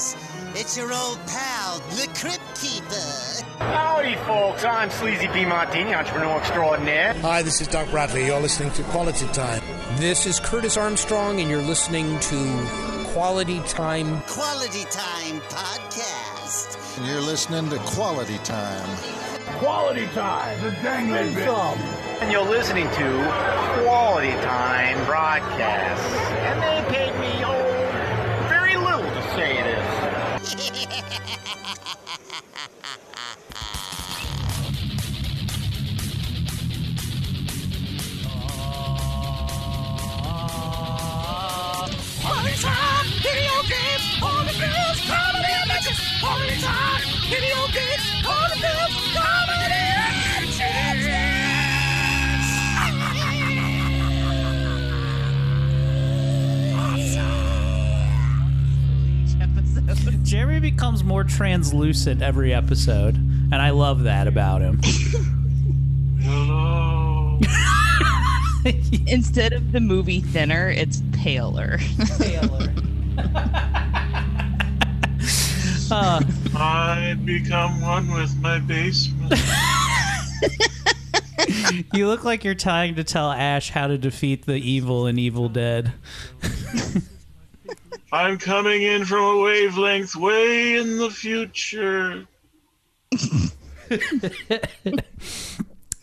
guys. It's your old pal, the Crypt Keeper. Howdy, folks. I'm Sleazy P. Martini, entrepreneur extraordinaire. Hi, this is Doc Bradley. You're listening to Quality Time. This is Curtis Armstrong, and you're listening to Quality Time. Quality Time Podcast. And you're listening to Quality Time. Quality Time. The dangling And you're listening to Quality Time Broadcast. And they paid becomes more translucent every episode, and I love that about him. Instead of the movie thinner, it's paler. Taylor. Uh, I become one with my basement. you look like you're trying to tell Ash how to defeat the evil in Evil Dead. I'm coming in from a wavelength way in the future.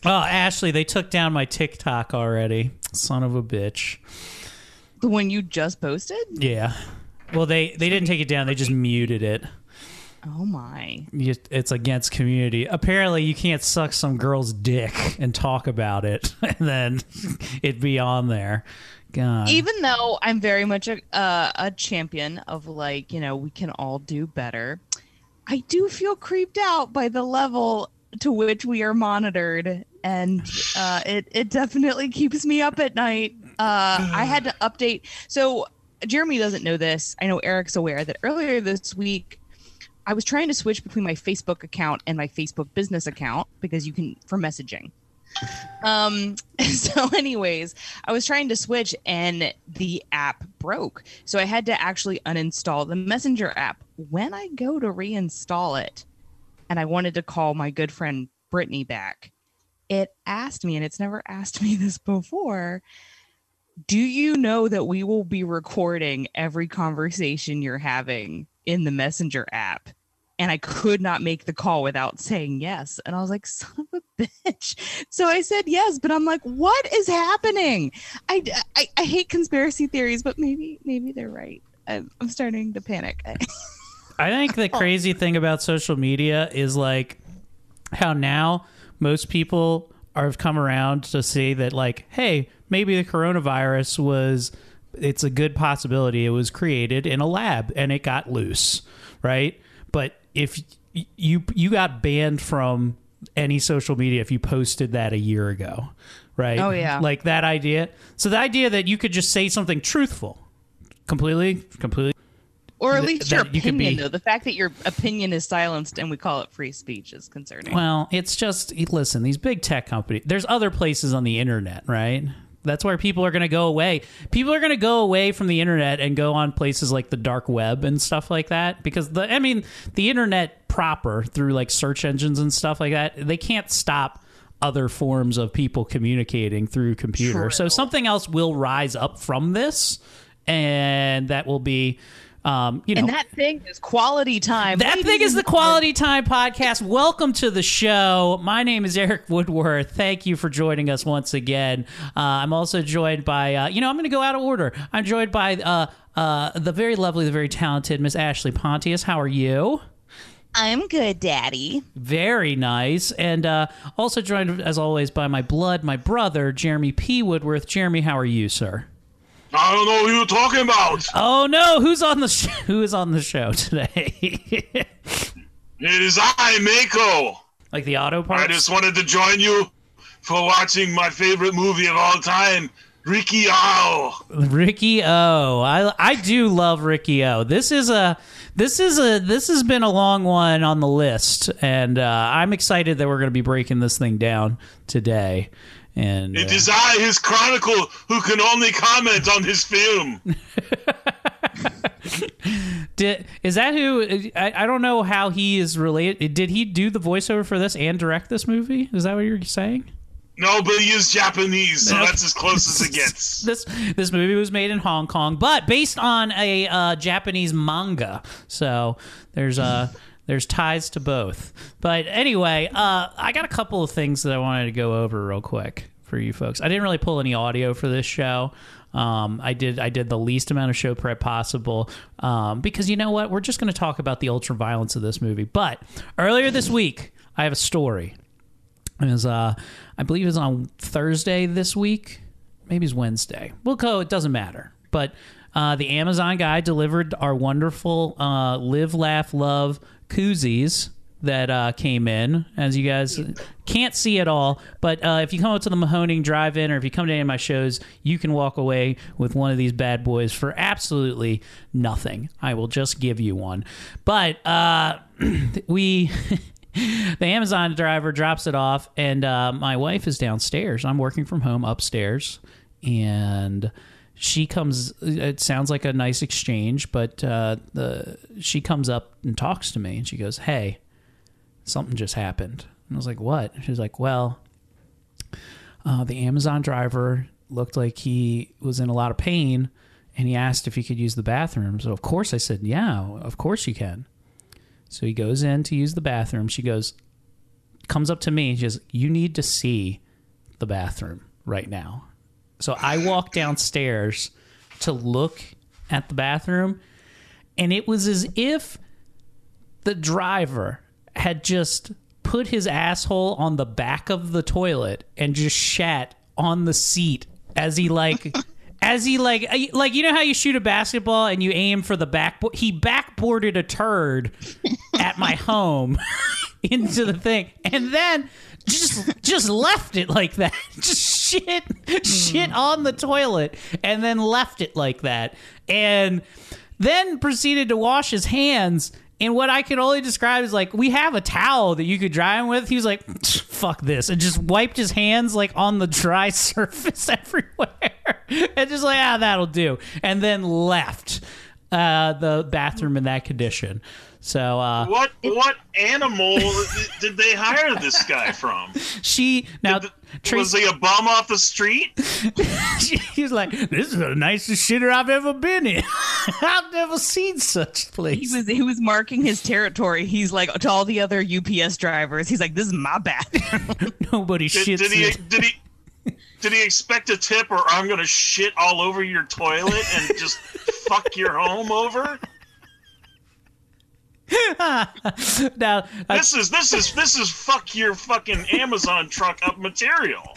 Oh, Ashley, they took down my TikTok already. Son of a bitch. the one you just posted? Yeah. Well, they they didn't take it down. They just muted it. Oh my. It's against community. Apparently, you can't suck some girl's dick and talk about it, and then it be on there. God. Even though I'm very much a uh, a champion of like, you know, we can all do better. I do feel creeped out by the level to which we are monitored and uh, it it definitely keeps me up at night. Uh, I had to update. So Jeremy doesn't know this. I know Eric's aware that earlier this week I was trying to switch between my Facebook account and my Facebook business account because you can for messaging. Um so anyways, I was trying to switch and the app broke. So I had to actually uninstall the Messenger app. When I go to reinstall it and I wanted to call my good friend Brittany back, it asked me and it's never asked me this before, do you know that we will be recording every conversation you're having in the Messenger app? And I could not make the call without saying yes. And I was like, son of a bitch. So I said yes, but I'm like, what is happening? I, I, I hate conspiracy theories, but maybe maybe they're right. I'm, I'm starting to panic. I think the crazy thing about social media is like how now most people are have come around to say that like, hey, maybe the coronavirus was it's a good possibility it was created in a lab and it got loose, right? But if you you got banned from any social media if you posted that a year ago, right? Oh, yeah. Like that idea. So the idea that you could just say something truthful, completely completely or at least your you opinion, be- though. The fact that your opinion is silenced and we call it free speech is concerning. Well, it's just listen, these big tech companies. There's other places on the internet, right? That's where people are going to go away. People are going to go away from the internet and go on places like the dark web and stuff like that because the I mean, the internet proper through like search engines and stuff like that, they can't stop other forms of people communicating through computer. So something else will rise up from this and that will be um, you know, and that thing is quality time. that Ladies thing is the Quality Time Podcast. Welcome to the show. My name is Eric Woodworth. Thank you for joining us once again. Uh, I'm also joined by, uh, you know, I'm going to go out of order. I'm joined by uh, uh, the very lovely, the very talented Miss Ashley Pontius. How are you? I'm good, Daddy. Very nice. And uh, also joined, as always, by my blood, my brother, Jeremy P. Woodworth. Jeremy, how are you, sir? I don't know who you're talking about. Oh no, who's on the sh- who is on the show today? It is I, Mako. like the auto parts. I just wanted to join you for watching my favorite movie of all time, Riki-Oh. Ricky O. I I do love Riki-Oh. This is a this is a this has been a long one on the list, and uh, I'm excited that we're going to be breaking this thing down today. And It uh, is I, his chronicle, who can only comment on his film. Did is that who? I, I don't know how he is related. Did he do the voiceover for this and direct this movie? Is that what you're saying? No, but he is Japanese, so that's as close as it gets. This this movie was made in Hong Kong, but based on a uh, Japanese manga. So there's uh there's ties to both. But anyway, uh, I got a couple of things that I wanted to go over real quick for you folks. I didn't really pull any audio for this show. Um, I did I did the least amount of show prep possible um, because you know what? We're just going to talk about the ultra violence of this movie. But earlier this week, I have a story. It was, uh, I believe it was on Thursday this week. Maybe it's Wednesday. We'll go. It doesn't matter. But uh, the Amazon guy delivered our wonderful uh, Live, Laugh, Love koozies that uh, came in. As you guys can't see at all, but uh, if you come up to the Mahoning Drive-In or if you come to any of my shows, you can walk away with one of these bad boys for absolutely nothing. I will just give you one. But uh, we. the Amazon driver drops it off, and uh, my wife is downstairs. I'm working from home upstairs, and she comes. It sounds like a nice exchange, but uh, the she comes up and talks to me, and she goes, "Hey, something just happened." And I was like, "What?" She's like, "Well, uh, the Amazon driver looked like he was in a lot of pain." And he asked if he could use the bathroom. So, of course, I said, Yeah, of course you can. So he goes in to use the bathroom. She goes, comes up to me. She goes, You need to see the bathroom right now. So I walk downstairs to look at the bathroom, and it was as if the driver had just put his asshole on the back of the toilet and just shat on the seat as he like as he like uh, like you know how you shoot a basketball and you aim for the backboard? He backboarded a turd at my home into the thing and then just just left it like that. Just shit shit on the toilet and then left it like that and then proceeded to wash his hands and what I could only describe is like we have a towel that you could dry him with. He was like, "Fuck this," and just wiped his hands like on the dry surface everywhere, and just like, "Ah, that'll do," and then left uh, the bathroom in that condition. So uh, What what animal did they hire this guy from? she now Was he a bum off the street? he was like, "This is the nicest shitter I've ever been in. I've never seen such place." He was he was marking his territory. He's like to all the other UPS drivers. He's like, "This is my bathroom." Nobody Did, shits. did he in- did he did he expect a tip or I'm gonna shit all over your toilet and just fuck your home over? now, I- This is this is this is fuck your fucking Amazon truck up material.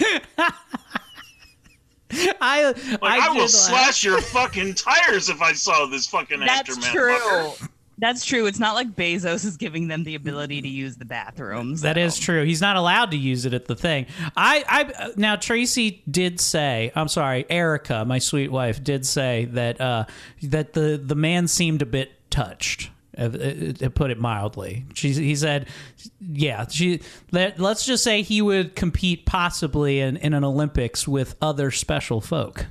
I Like I, will laugh. slash your fucking tires if I saw this fucking That's aftermath. true. fucker. That's true. It's not like Bezos is giving them the ability to use the bathrooms. That is true. He's not allowed to use it at the thing. I, I now Tracy did say, I'm sorry, Erica, my sweet wife, did say that uh, that the the man seemed a bit touched. Uh, uh, To put it mildly, she he said, "Yeah, she. Let, let's just say he would compete possibly in, in an Olympics with other special folk."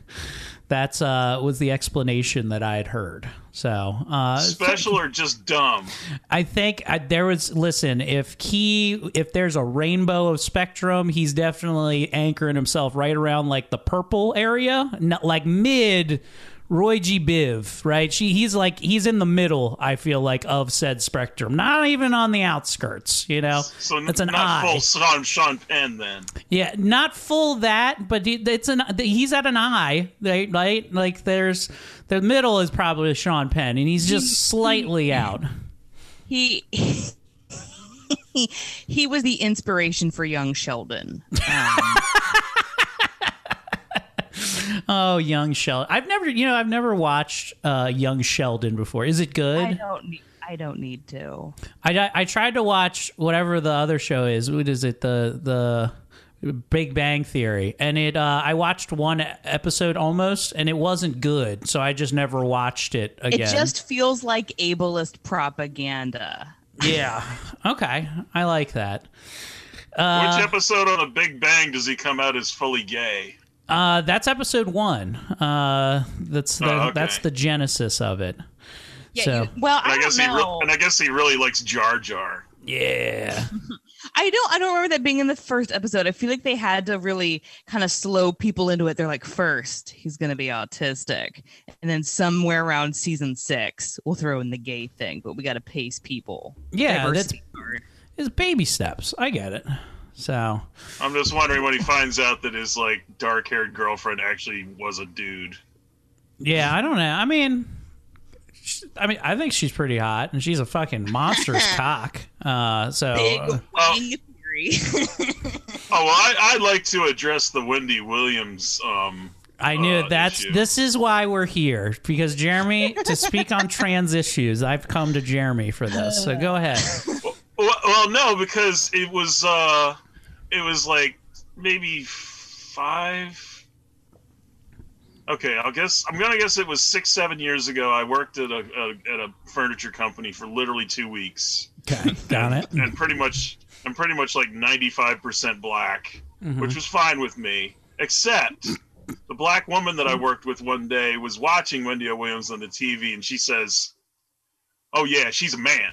That's uh, was the explanation that I had heard. So uh, Special or just dumb? I think I, there was. Listen, if he, if there's a rainbow of spectrum, he's definitely anchoring himself right around like the purple area, not like mid Roy G. Biv, right? She, he's like he's in the middle. I feel like of said spectrum, not even on the outskirts. You know, So it's an not eye. full Sean, Sean Penn then. Yeah, not full that, but it's an he's at an eye, right? right? Like there's the middle is probably Sean Penn, and he's just slightly out. He he, he was the inspiration for young Sheldon. Um, Oh, Young Sheldon. I've never, you know, I've never watched uh, Young Sheldon before. Is it good? I don't need, I don't need to. I, I tried to watch whatever the other show is. What is it? The the Big Bang Theory, and it. Uh, I watched one episode almost, and it wasn't good, so I just never watched it again. It just feels like ableist propaganda. yeah. Okay, I like that. Uh, Which episode on The Big Bang does he come out as fully gay? Uh, that's episode one. Uh, that's the Oh, okay. that's the genesis of it. Yeah, so you- well, And I, I, guess don't he re- and I guess he really likes Jar Jar. yeah. I don't I don't remember that being in the first episode. I feel like they had to really kind of slow people into it. They're like, first, he's gonna be autistic. And then somewhere around season six, we'll throw in the gay thing, but we gotta pace people. Yeah, Diversity that's card. it's baby steps. I get it. So I'm just wondering when he finds out that his like dark-haired girlfriend actually was a dude. yeah, I don't know. I mean, sh- I mean, I think she's pretty hot, and she's a fucking monstrous cock. Uh, so Big uh, theory. Oh, well, I, I'd like to address the Wendy Williams. Um, I knew uh, that's issue. this is why we're here because Jeremy to speak on trans issues. I've come to Jeremy for this. So go ahead. Well, well, no, because it was uh, it was like maybe five. Okay, I guess I'm gonna guess it was six, seven years ago. I worked at a, a at a furniture company for literally two weeks, Okay, got it. and pretty much I'm pretty much like 95 percent black, Mm-hmm. which was fine with me. Except the black woman that I worked with one day was watching Wendy O. Williams on the TV, and she says, "Oh yeah, she's a man,"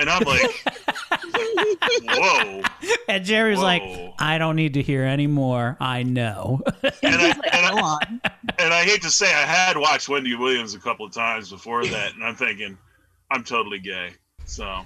and I'm like, "Whoa." And Jerry's like, I don't need to hear any more. I know. and I, and, I, and I hate to say I had watched Wendy Williams a couple of times before that, and I'm thinking I'm totally gay. So all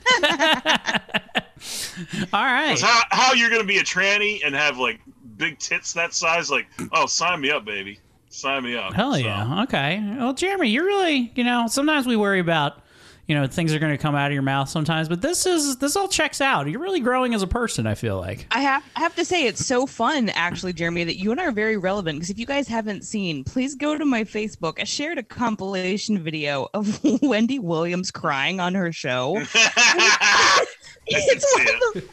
right. how how you're gonna be a tranny and have like big tits that size? Like, oh, sign me up, baby, sign me up. Hell So, yeah. Okay. Well, Jeremy, you're really, you know, sometimes we worry about, you know, things are going to come out of your mouth sometimes, but this is this all checks out. You're really growing as a person, I feel like. I have I have to say it's so fun actually, Jeremy, that you and I are very relevant because if you guys haven't seen, please go to my Facebook. I shared a compilation video of Wendy Williams crying on her show. It's one of the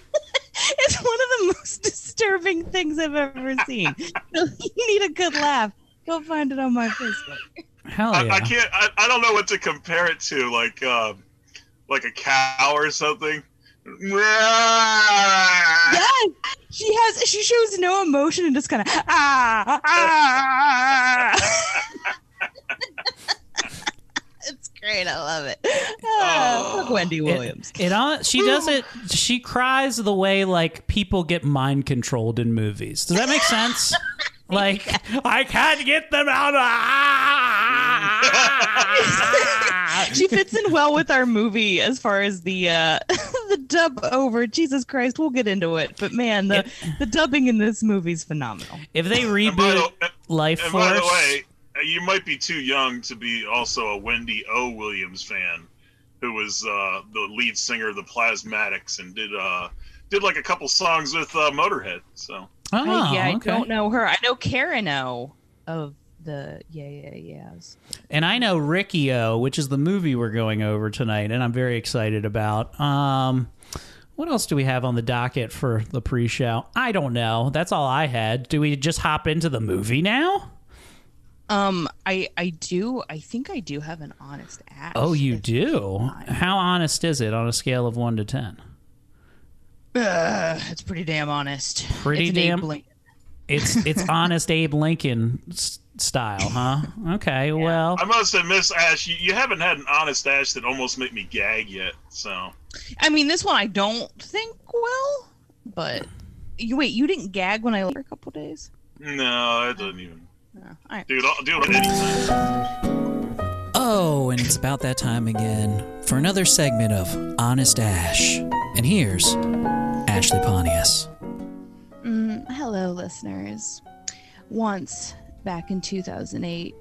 it's one of the most disturbing things I've ever seen. So you need a good laugh. Go find it on my Facebook. Hell I, yeah. I can't. I, I don't know what to compare it to. Like, um, like a cow or something. Yes, she has. She shows no emotion and just kind of ah ah. it's great. I love it. Ah, fuck Wendy Williams. It, it on, she does it. She cries the way like people get mind controlled in movies. Does that make sense? Like I can't get them out. Of, she fits in well with our movie as far as the uh the dub over. Jesus Christ, we'll get into it. But man, the the dubbing in this movie is phenomenal. if they And by reboot the, Life and Force, by the way, uh, you might be too young to be also a Wendy O. Williams fan, who was uh, the lead singer of the Plasmatics and did uh, did like a couple songs with uh, Motorhead. So oh, I, yeah, I don't know her. I know Karen O of the yeah yeah yeahs. And I know Riki-Oh, which is the movie we're going over tonight, and I'm very excited about. Um, what else do we have on the docket for the pre-show? I don't know. That's all I had. Do we just hop into the movie now? Um, I I do. I think I do have an honest ask. Oh, you do. How honest is it on a scale of one to ten? Uh, it's pretty damn honest. Pretty It's damn- Abe It's it's honest Abe Lincoln s- style, huh? Okay, well, I must admit, Ash, you, you haven't had an honest Ash that almost made me gag yet. So I mean, this one I don't think will, but you wait. You didn't gag when I left for a couple days. no, it doesn't even. No. All right. Dude, I'll do it anytime. Oh, and it's about that time again for another segment of Honest Ash. And here's Ashley Pontius. Mm, hello, listeners. Once back in 2008,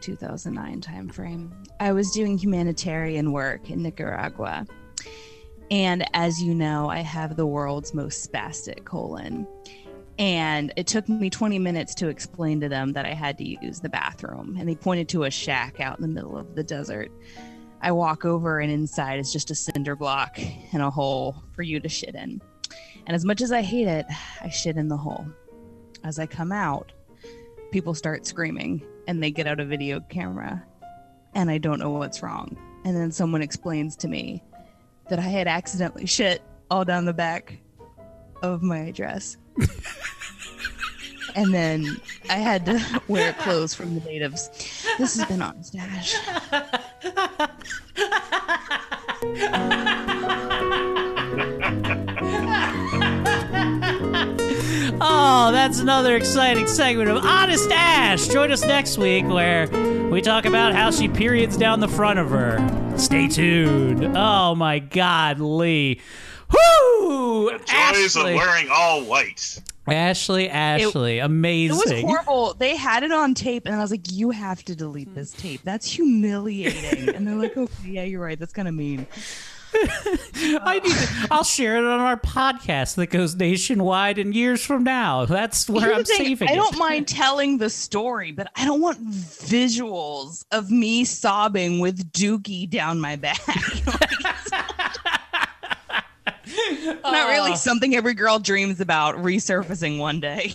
2009 timeframe, I was doing humanitarian work in Nicaragua. And as you know, I have the world's most spastic colon. And it took me 20 minutes to explain to them that I had to use the bathroom. And they pointed to a shack out in the middle of the desert. I walk over, and inside is just a cinder block and a hole for you to shit in. And as much as I hate it, I shit in the hole. As I come out, people start screaming and they get out a video camera and I don't know what's wrong. And then someone explains to me that I had accidentally shit all down the back of my dress. and then I had to wear clothes from the natives. This has been Honest Ash. Ash. that's another exciting segment of Honest Ash. Join us next week where we talk about how she periods down the front of her. Stay tuned. Oh my God, Lee. Whoo! Joys of Ashley. wearing all white. Ashley, Ashley, It amazing. was horrible. They had it on tape, and I was like, "You have to delete this tape. That's humiliating." and they're like, "Okay, yeah, you're right. That's kind of mean." I need to, I'll share it on our podcast that goes nationwide in years from now. That's where Here's I'm thing, saving I it. don't mind telling the story, but I don't want visuals of me sobbing with Dookie down my back. Not really uh. something every girl dreams about resurfacing one day.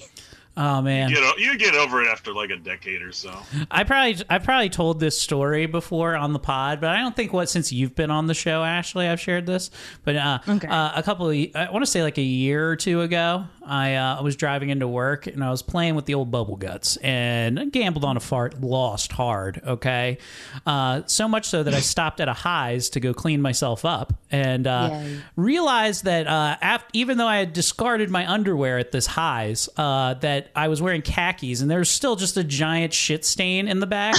Oh man. You get, you get over it after like a decade or so. I probably I probably told this story before on the pod, but I don't think what since you've been on the show, Ashley, I've shared this. But uh, uh, a couple of I want to say like a year or two ago, I uh, was driving into work and I was playing with the old bubble guts and I gambled on a fart, lost hard. Okay, uh, so much so that I stopped at a highs to go clean myself up and uh, realized that uh, after, even though I had discarded my underwear at this highs, uh, that I was wearing khakis and there was still just a giant shit stain in the back.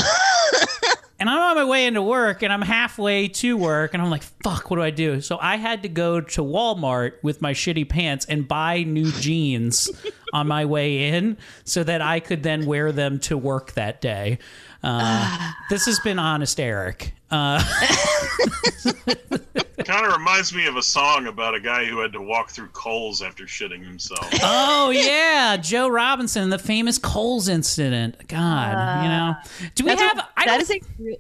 and I'm on my way into work and I'm halfway to work and I'm like, fuck, what do I do? So I had to go to Walmart with my shitty pants and buy new jeans on my way in so that I could then wear them to work that day. Uh, this has been Honest Eric. Uh, kind of reminds me of a song about a guy who had to walk through coals after shitting himself. oh yeah, Joe Robinson, the famous coals incident. God, you know, do we have? a- I that don't a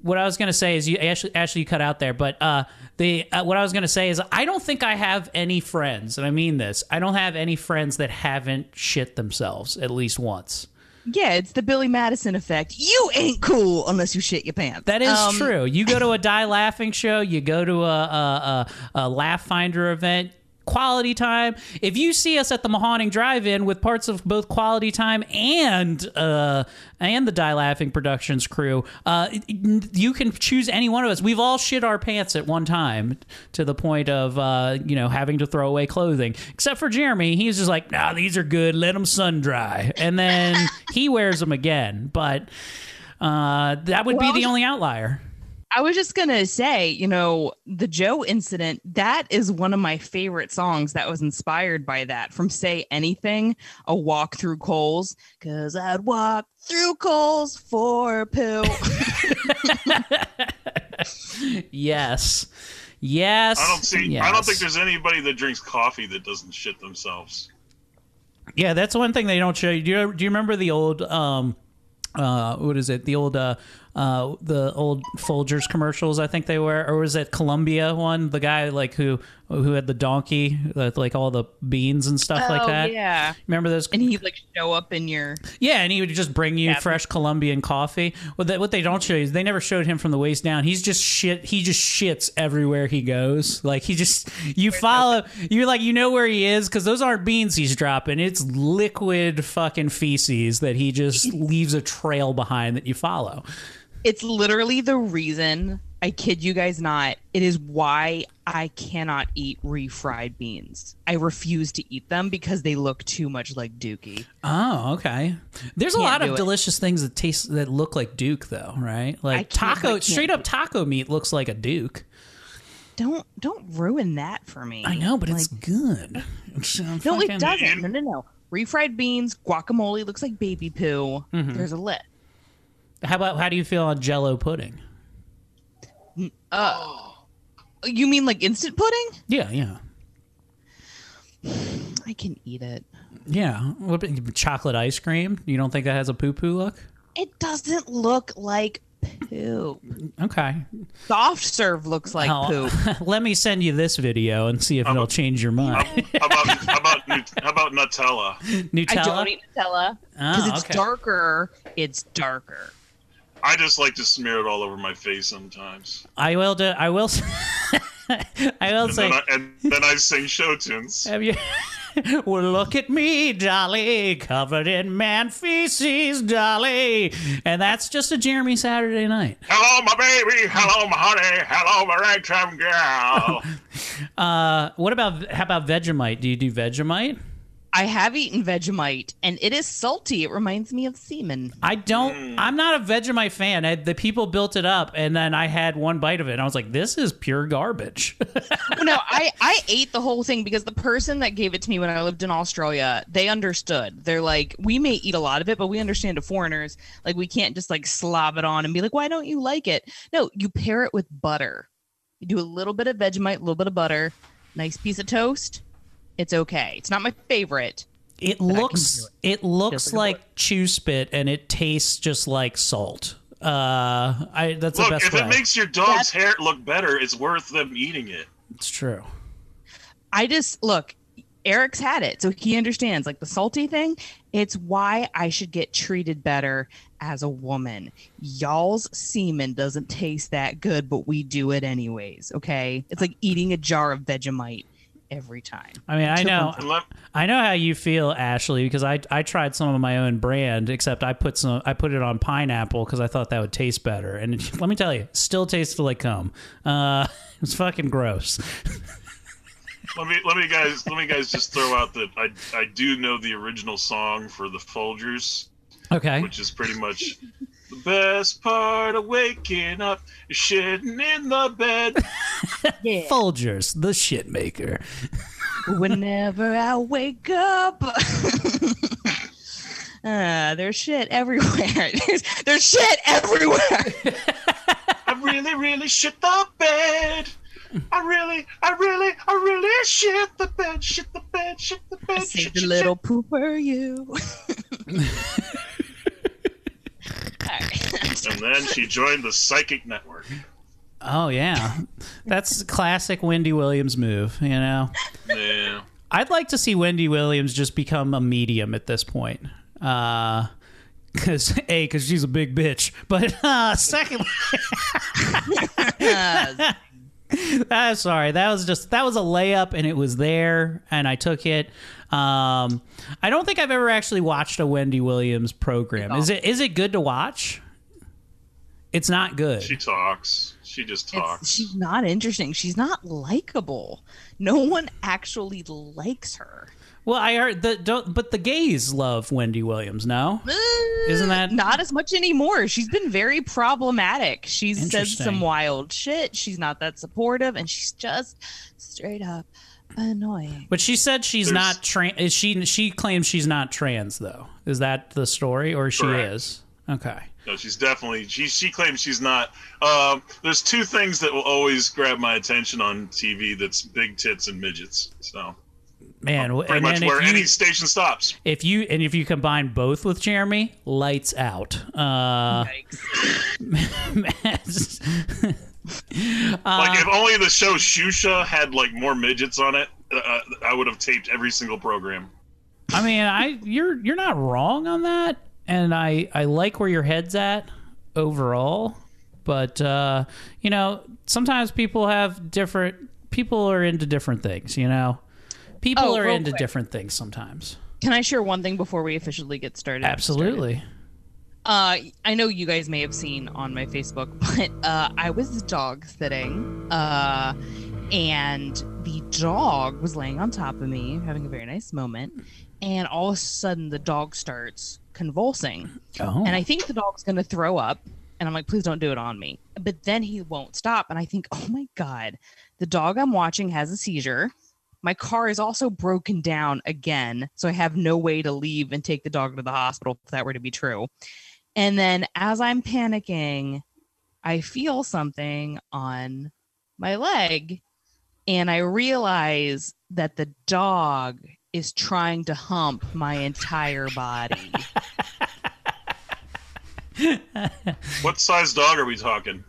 what I was going to say is you actually actually you cut out there, but uh, the uh, what I was going to say is I don't think I have any friends, and I mean this. I don't have any friends that haven't shit themselves at least once. Yeah, it's the Billy Madison effect. You ain't cool unless you shit your pants. That is Um, true. You go to a Die Laughing show, you go to a, a, a, a Laugh Finder event. Quality time. If you see us at the Mahoning Drive-In with parts of both Quality Time and uh, and the Die Laughing Productions crew, uh, you can choose any one of us. We've all shit our pants at one time to the point of uh, you know having to throw away clothing. Except for Jeremy, he's just like, "Nah, these are good. Let them sun dry," and then he wears them again. But uh, that would Well, be the only outlier. I was just gonna say, you know, the Joe incident, that is one of my favorite songs that was inspired by that from Say Anything, a walk through coals. Cause I'd walk through coals for a pill. Yes. Yes. I don't see. I don't think there's anybody that drinks coffee that doesn't shit themselves. Yeah, that's one thing they don't show you. Do you, do you remember the old um uh what is it? The old uh uh the old Folgers commercials I think they were or was it Colombia one? The guy like who who had the donkey with like all the beans and stuff like Oh, that. Yeah. Remember those And he'd like show up in your Yeah, and he would just bring you Yeah. fresh Colombian coffee. What they, what they don't show you is they never showed him from the waist down. He's just shit. He just shits everywhere he goes. Like he just you follow. You're like you know where he is because those aren't beans he's dropping. It's liquid fucking feces that he just leaves a trail behind that you follow. It's literally the reason I kid you guys not. It is why I cannot eat refried beans. I refuse to eat them because they look too much like Dookie. Oh, okay. There's a lot of delicious things that taste that look like Duke though, right? Like taco, straight up taco meat looks like a Duke. Don't don't ruin that for me. I know, but it's good. No, it doesn't. No, no, no. Refried beans, guacamole looks like baby poo. Mhm. There's a list. How about how do you feel on Jello pudding? Uh, you mean like instant pudding? Yeah, yeah. I can eat it. Yeah, what about chocolate ice cream? You don't think that has a poo poo look? It doesn't look like poo. Okay. Soft serve looks like Hell, poop. Let me send you this video and see if it'll change your mind. How about how about how about Nutella? Nutella. I don't eat Nutella because Oh, it's okay. darker. It's darker. I just like to smear it all over my face sometimes. I will do. I will. I will And say. then I, and then I sing show tunes. Have you? well, look at me, Dolly, covered in man feces, Dolly, and that's just a Jeremy Saturday night. Hello, my baby. Hello, my honey. Hello, my ragtime girl. Uh, what about how about Vegemite? Do you do Vegemite? I have eaten Vegemite, and it is salty. It reminds me of semen. I don't. Hmm. I'm not a Vegemite fan. I, the people built it up, and then I had one bite of it, and I was like, "This is pure garbage." No, I I ate the whole thing because the person that gave it to me when I lived in Australia, they understood. They're like, we may eat a lot of it, but we understand to foreigners, like we can't just like slob it on and be like, why don't you like it? No, you pair it with butter. You do a little bit of Vegemite, a little bit of butter, nice piece of toast. It's okay. It's not my favorite. It But I can looks do it. looks Just like like chew spit, and it tastes just like salt. Uh, I that's Look, the best if way. it makes your dog's hair look better, it's worth them eating it. it's true. I just look, Eric's had it, so he understands like the salty thing. It's why I should get treated better as a woman. Y'all's semen doesn't taste that good, but we do it anyways. Okay, it's like eating a jar of Vegemite every time. I mean, I know, I know how you feel, Ashley, because I I tried some of my own brand, except I put some I put it on pineapple because I thought that would taste better, and it, let me tell you, still tasted like cum. Uh, it's fucking gross. Let me let me guys let me guys just throw out that I I do know the original song for the Folgers, Okay. which is pretty much the best part of waking up is shitting in the bed. Folgers, the shit maker. Whenever I wake up. Uh, there's shit everywhere. There's, there's shit everywhere. I really really shit the bed. I really I really I really shit the bed, shit the bed, shit the bed. I shit, saved a shit, little poop for you. Shit. And then she joined the Psychic Network. Oh yeah, that's classic Wendy Williams move. You know, Yeah. I'd like to see Wendy Williams just become a medium at this point. Uh, because a, because she's a big bitch, but uh, secondly, uh, sorry, that was just that was a layup, and it was there, and I took it. Um, I don't think I've ever actually watched a Wendy Williams program. Is it is it good to watch? It's not good. She talks. She just talks. It's, she's not interesting. She's not likable. No one actually likes her. Well, I heard the don't, but the gays love Wendy Williams. No, isn't that not as much anymore? She's been very problematic. She's said some wild shit. She's not that supportive, and she's just straight up annoying. But she said she's There's- not trans. She? She claims she's not trans, though. Is that the story, or she Correct. is? Okay. No, she's definitely she. She claims she's not. Um, there's two things that will always grab my attention on TV. That's big tits and midgets. So Man, w- pretty and, much where you, any station stops. if you and if you combine both with Jeremy, lights out. Uh, like if only the show Shusha had like more midgets on it, uh, I would have taped every single program. I mean, I you're you're not wrong on that, and I I like where your head's at overall. But uh, you know, sometimes people have different. People are into different things. You know, people Oh, are into quick. different things sometimes. Can I share one thing before we officially get started? Absolutely. Uh, I know you guys may have seen on my Facebook, but uh, I was dog sitting, uh, and the dog was laying on top of me, having a very nice moment, and all of a sudden the dog starts convulsing, Oh. and I think the dog's gonna throw up, and I'm like, please don't do it on me. But then he won't stop, and I think, oh my god, the dog I'm watching has a seizure. My car is also broken down again, so I have no way to leave and take the dog to the hospital if that were to be true. And then as I'm panicking, I feel something on my leg and I realize that the dog is trying to hump my entire body. What size dog are we talking?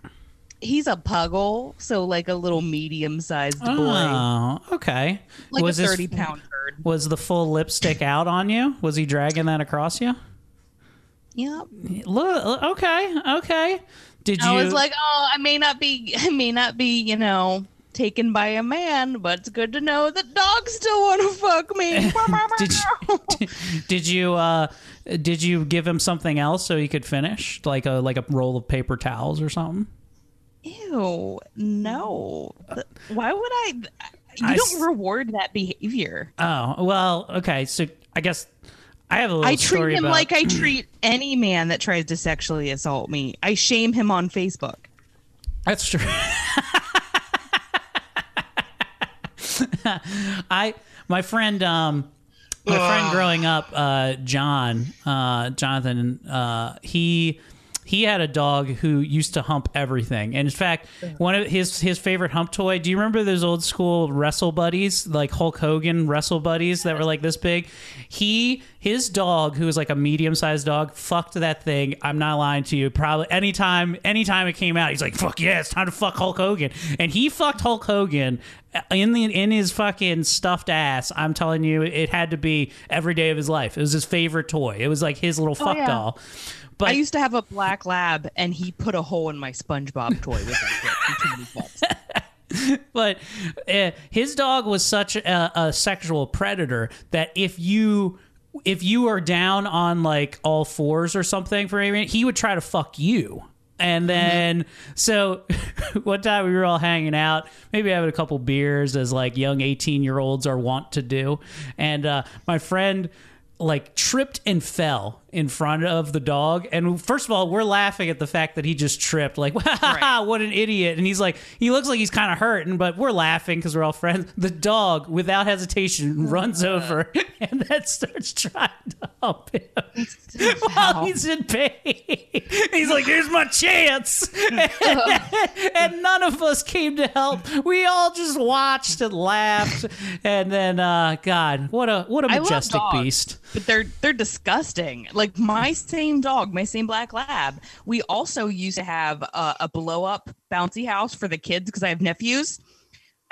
He's a puggle, so like a little medium sized oh, boy. Oh, okay. Like a was his- 30 pound turd. Was the full lipstick out on you? Was he dragging that across you? Yep. Look, okay, okay. Did you? I was like, oh, I may not be, I may not be, you know, taken by a man, but it's good to know that dogs still want to fuck me. did you, did you uh did you give him something else so he could finish like a like a roll of paper towels or something Ew, no. Why would I? You I don't s- reward that behavior. Oh well, okay. So I guess I have a little I treat story him about. like I treat any man that tries to sexually assault me. I shame him on Facebook. That's true. I my friend um my friend growing up uh John uh Jonathan uh he he had a dog who used to hump everything. And in fact, one of his his favorite hump toy, do you remember those old school wrestle buddies, like Hulk Hogan wrestle buddies that were like this big? He his dog, who was like a medium-sized dog, fucked that thing. I'm not lying to you. Probably anytime anytime it came out, he's like, "Fuck yeah, it's time to fuck Hulk Hogan." And he fucked Hulk Hogan in the in his fucking stuffed ass. I'm telling you, it had to be every day of his life. It was his favorite toy. It was like his little oh, fuck yeah. doll. But I used to have a black lab, and he put a hole in my SpongeBob toy with his too many bucks. but uh, his dog was such a, a sexual predator that if you if you are down on like all fours or something for any he would try to fuck you. And then, so one time we were all hanging out, maybe having a couple beers, as like young 18 year olds are wont to do. And uh, my friend like tripped and fell in front of the dog. And first of all, we're laughing at the fact that he just tripped, like, what an idiot. And he's like, he looks like he's kind of hurting, but we're laughing because we're all friends. The dog, without hesitation, runs over and then starts trying to help him while he's in pain. He's like, here's my chance. and none of us came to help. We all just watched and laughed. And then, uh, God, what a what a majestic beast. But they're they're disgusting. Like my same dog, my same black lab. We also used to have a, a blow up bouncy house for the kids because I have nephews.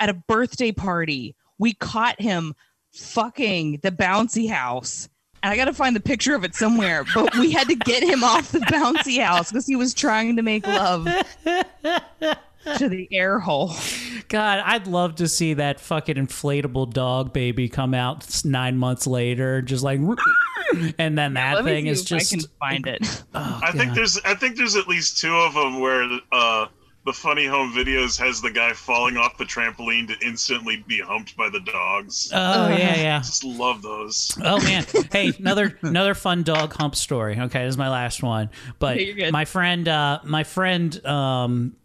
At a birthday party, we caught him fucking the bouncy house. And I got to find the picture of it somewhere, but we had to get him off the bouncy house because he was trying to make love to the air hole. God, I'd love to see that fucking inflatable dog baby come out nine months later, just like, and then that Let me thing is just. I can find it. I think there's I think there's at least two of them where uh, the funny home videos has the guy falling off the trampoline to instantly be humped by the dogs. Oh yeah, yeah. Just love those. Oh man! Hey, another another fun dog hump story. Okay, this is my last one. But Okay, my friend, uh, my friend, um,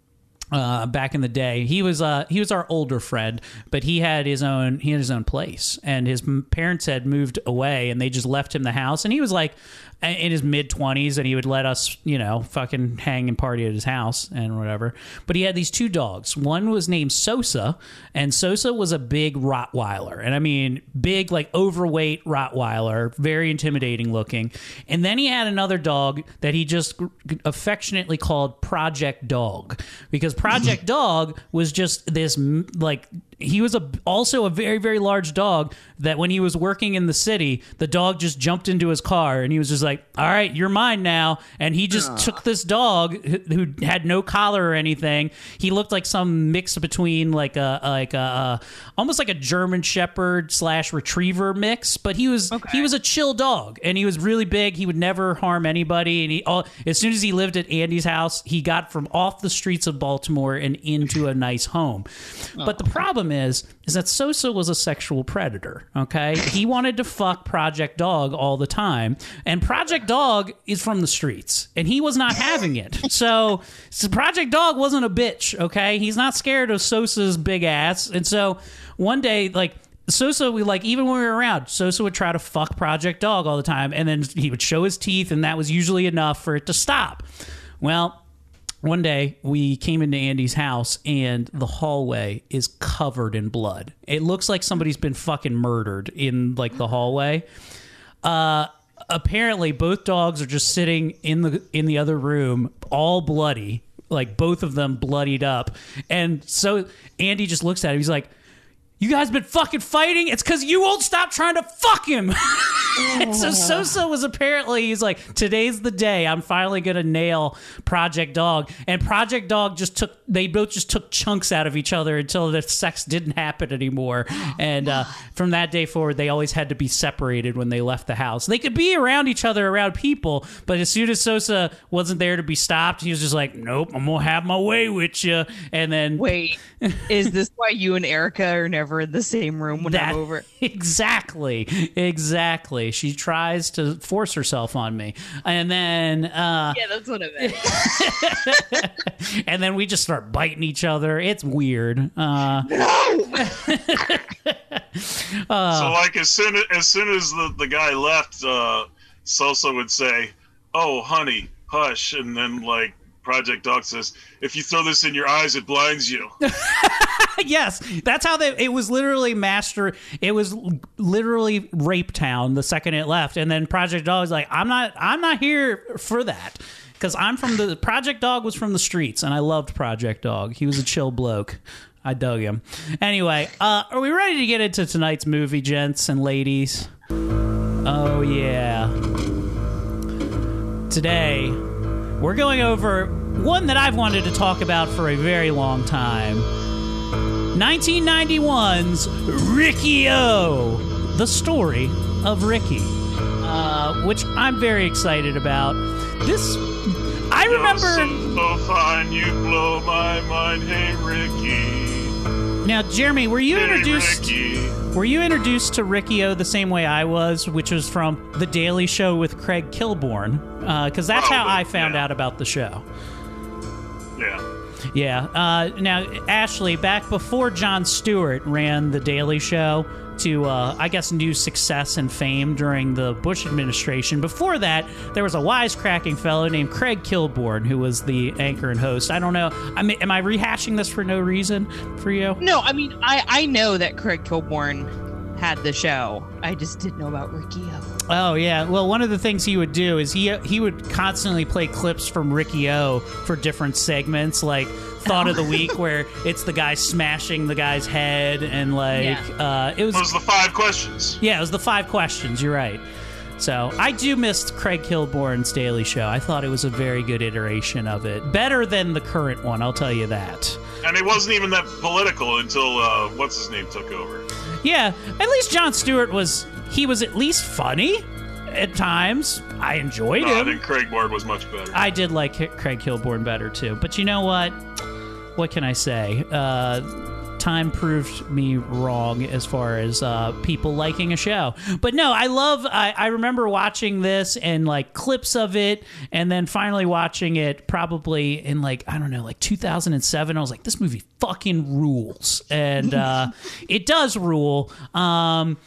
uh, back in the day, he was uh, he was our older friend, but he had his own he had his own place, and his parents had moved away, and they just left him the house, and he was like in his mid twenties, and he would let us, you know, fucking hang and party at his house and whatever. But he had these two dogs. One was named Sosa, and Sosa was a big Rottweiler, and I mean big, like overweight Rottweiler, very intimidating looking. And then he had another dog that he just affectionately called Project Dog because Project Dog was just this like he was a also a very very large dog that when he was working in the city the dog just jumped into his car and he was just like all right you're mine now. And he just took this dog who who had no collar or anything. He looked like some mix between like a like a almost like a german shepherd slash retriever mix but he was he was a chill dog and he was really big. He would never harm anybody. And he all, as soon as he lived at andy's house he got from off the streets of baltimore and into a nice home. But the problem is is that sosa was a sexual predator okay? He wanted to fuck project dog all the time and project dog is from the streets and he was not having it. So, so project dog wasn't a bitch okay? He's not scared of sosa's big ass and so one day like Sosa, we like even when we were around, Sosa would try to fuck Project Dog all the time, and then he would show his teeth, and that was usually enough for it to stop. Well, one day we came into Andy's house, and the hallway is covered in blood. It looks like somebody's been fucking murdered in like the hallway. Uh, apparently, both dogs are just sitting in the in the other room, all bloody, like both of them bloodied up, and so Andy just looks at him. He's like. You guys been fucking fighting? It's because you won't stop trying to fuck him. And so Sosa was apparently he's like, today's the day. I'm finally gonna nail Project Dog. And Project Dog just took they both just took chunks out of each other until the sex didn't happen anymore. And uh, from that day forward, they always had to be separated when they left the house. They could be around each other around people, but as soon as Sosa wasn't there to be stopped, he was just like, Nope, I'm gonna have my way with you. And then Wait, is this why you and Erica are never in the same room when that, I'm over? Exactly. Exactly. She tries to force herself on me. And then uh Yeah, that's what I meant. and then we just start biting each other. It's weird. Uh so like as soon as, as soon as the, the guy left, uh, Sosa would say, "Oh, honey, hush," and then like Project Dog says, "If you throw this in your eyes, it blinds you." yes, that's how they. It was literally master. It was literally rape town the second it left, and then Project Dog was like, "I'm not. I'm not here for that." Because I'm from the Project Dog was from the streets, and I loved Project Dog. He was a chill bloke. I dug him. Anyway, uh, are we ready to get into tonight's movie, gents and ladies? Oh yeah. Today, we're going over one that I've wanted to talk about for a very long time. 1991's Riki-Oh, the story of Ricky, uh, which I'm very excited about. This, I remember. So fine, you blow my mind, hey Ricky. Now, Jeremy, were you Hey, introduced? Ricky. Were you introduced to Riki-Oh the same way I was, which was from The Daily Show with Craig Kilborn? Because that's how I found yeah. out about the show. Yeah. Yeah. Uh, now, Ashley, back before Jon Stewart ran The Daily Show to, uh, I guess, new success and fame during the Bush administration, before that, there was a wisecracking fellow named Craig Kilborn who was the anchor and host. I don't know. I mean, am I rehashing this for no reason for you? No, I mean I I know that Craig Kilborn had the show. I just didn't know about Riki-Oh. Oh yeah. Well, one of the things he would do is he he would constantly play clips from Riki-Oh for different segments, like Thought of the Week, where it's the guy smashing the guy's head, and like uh, it was. Those are the five questions. Yeah, it was the five questions. You're right. So I do miss Craig Kilborn's Daily Show. I thought it was a very good iteration of it, better than the current one. I'll tell you that. And it wasn't even that political until uh, what's his name took over. Yeah, at least Jon Stewart was. He was at least funny at times. I enjoyed No, I think Craig Ward was much better. I did like Craig Kilborn better too. But you know what? What can I say? Uh, time proved me wrong as far as uh, people liking a show. But no, I love. I, I remember watching this and like clips of it, and then finally watching it probably in like I don't know, like 2007. I was like, this movie fucking rules, and uh, it does rule. Um,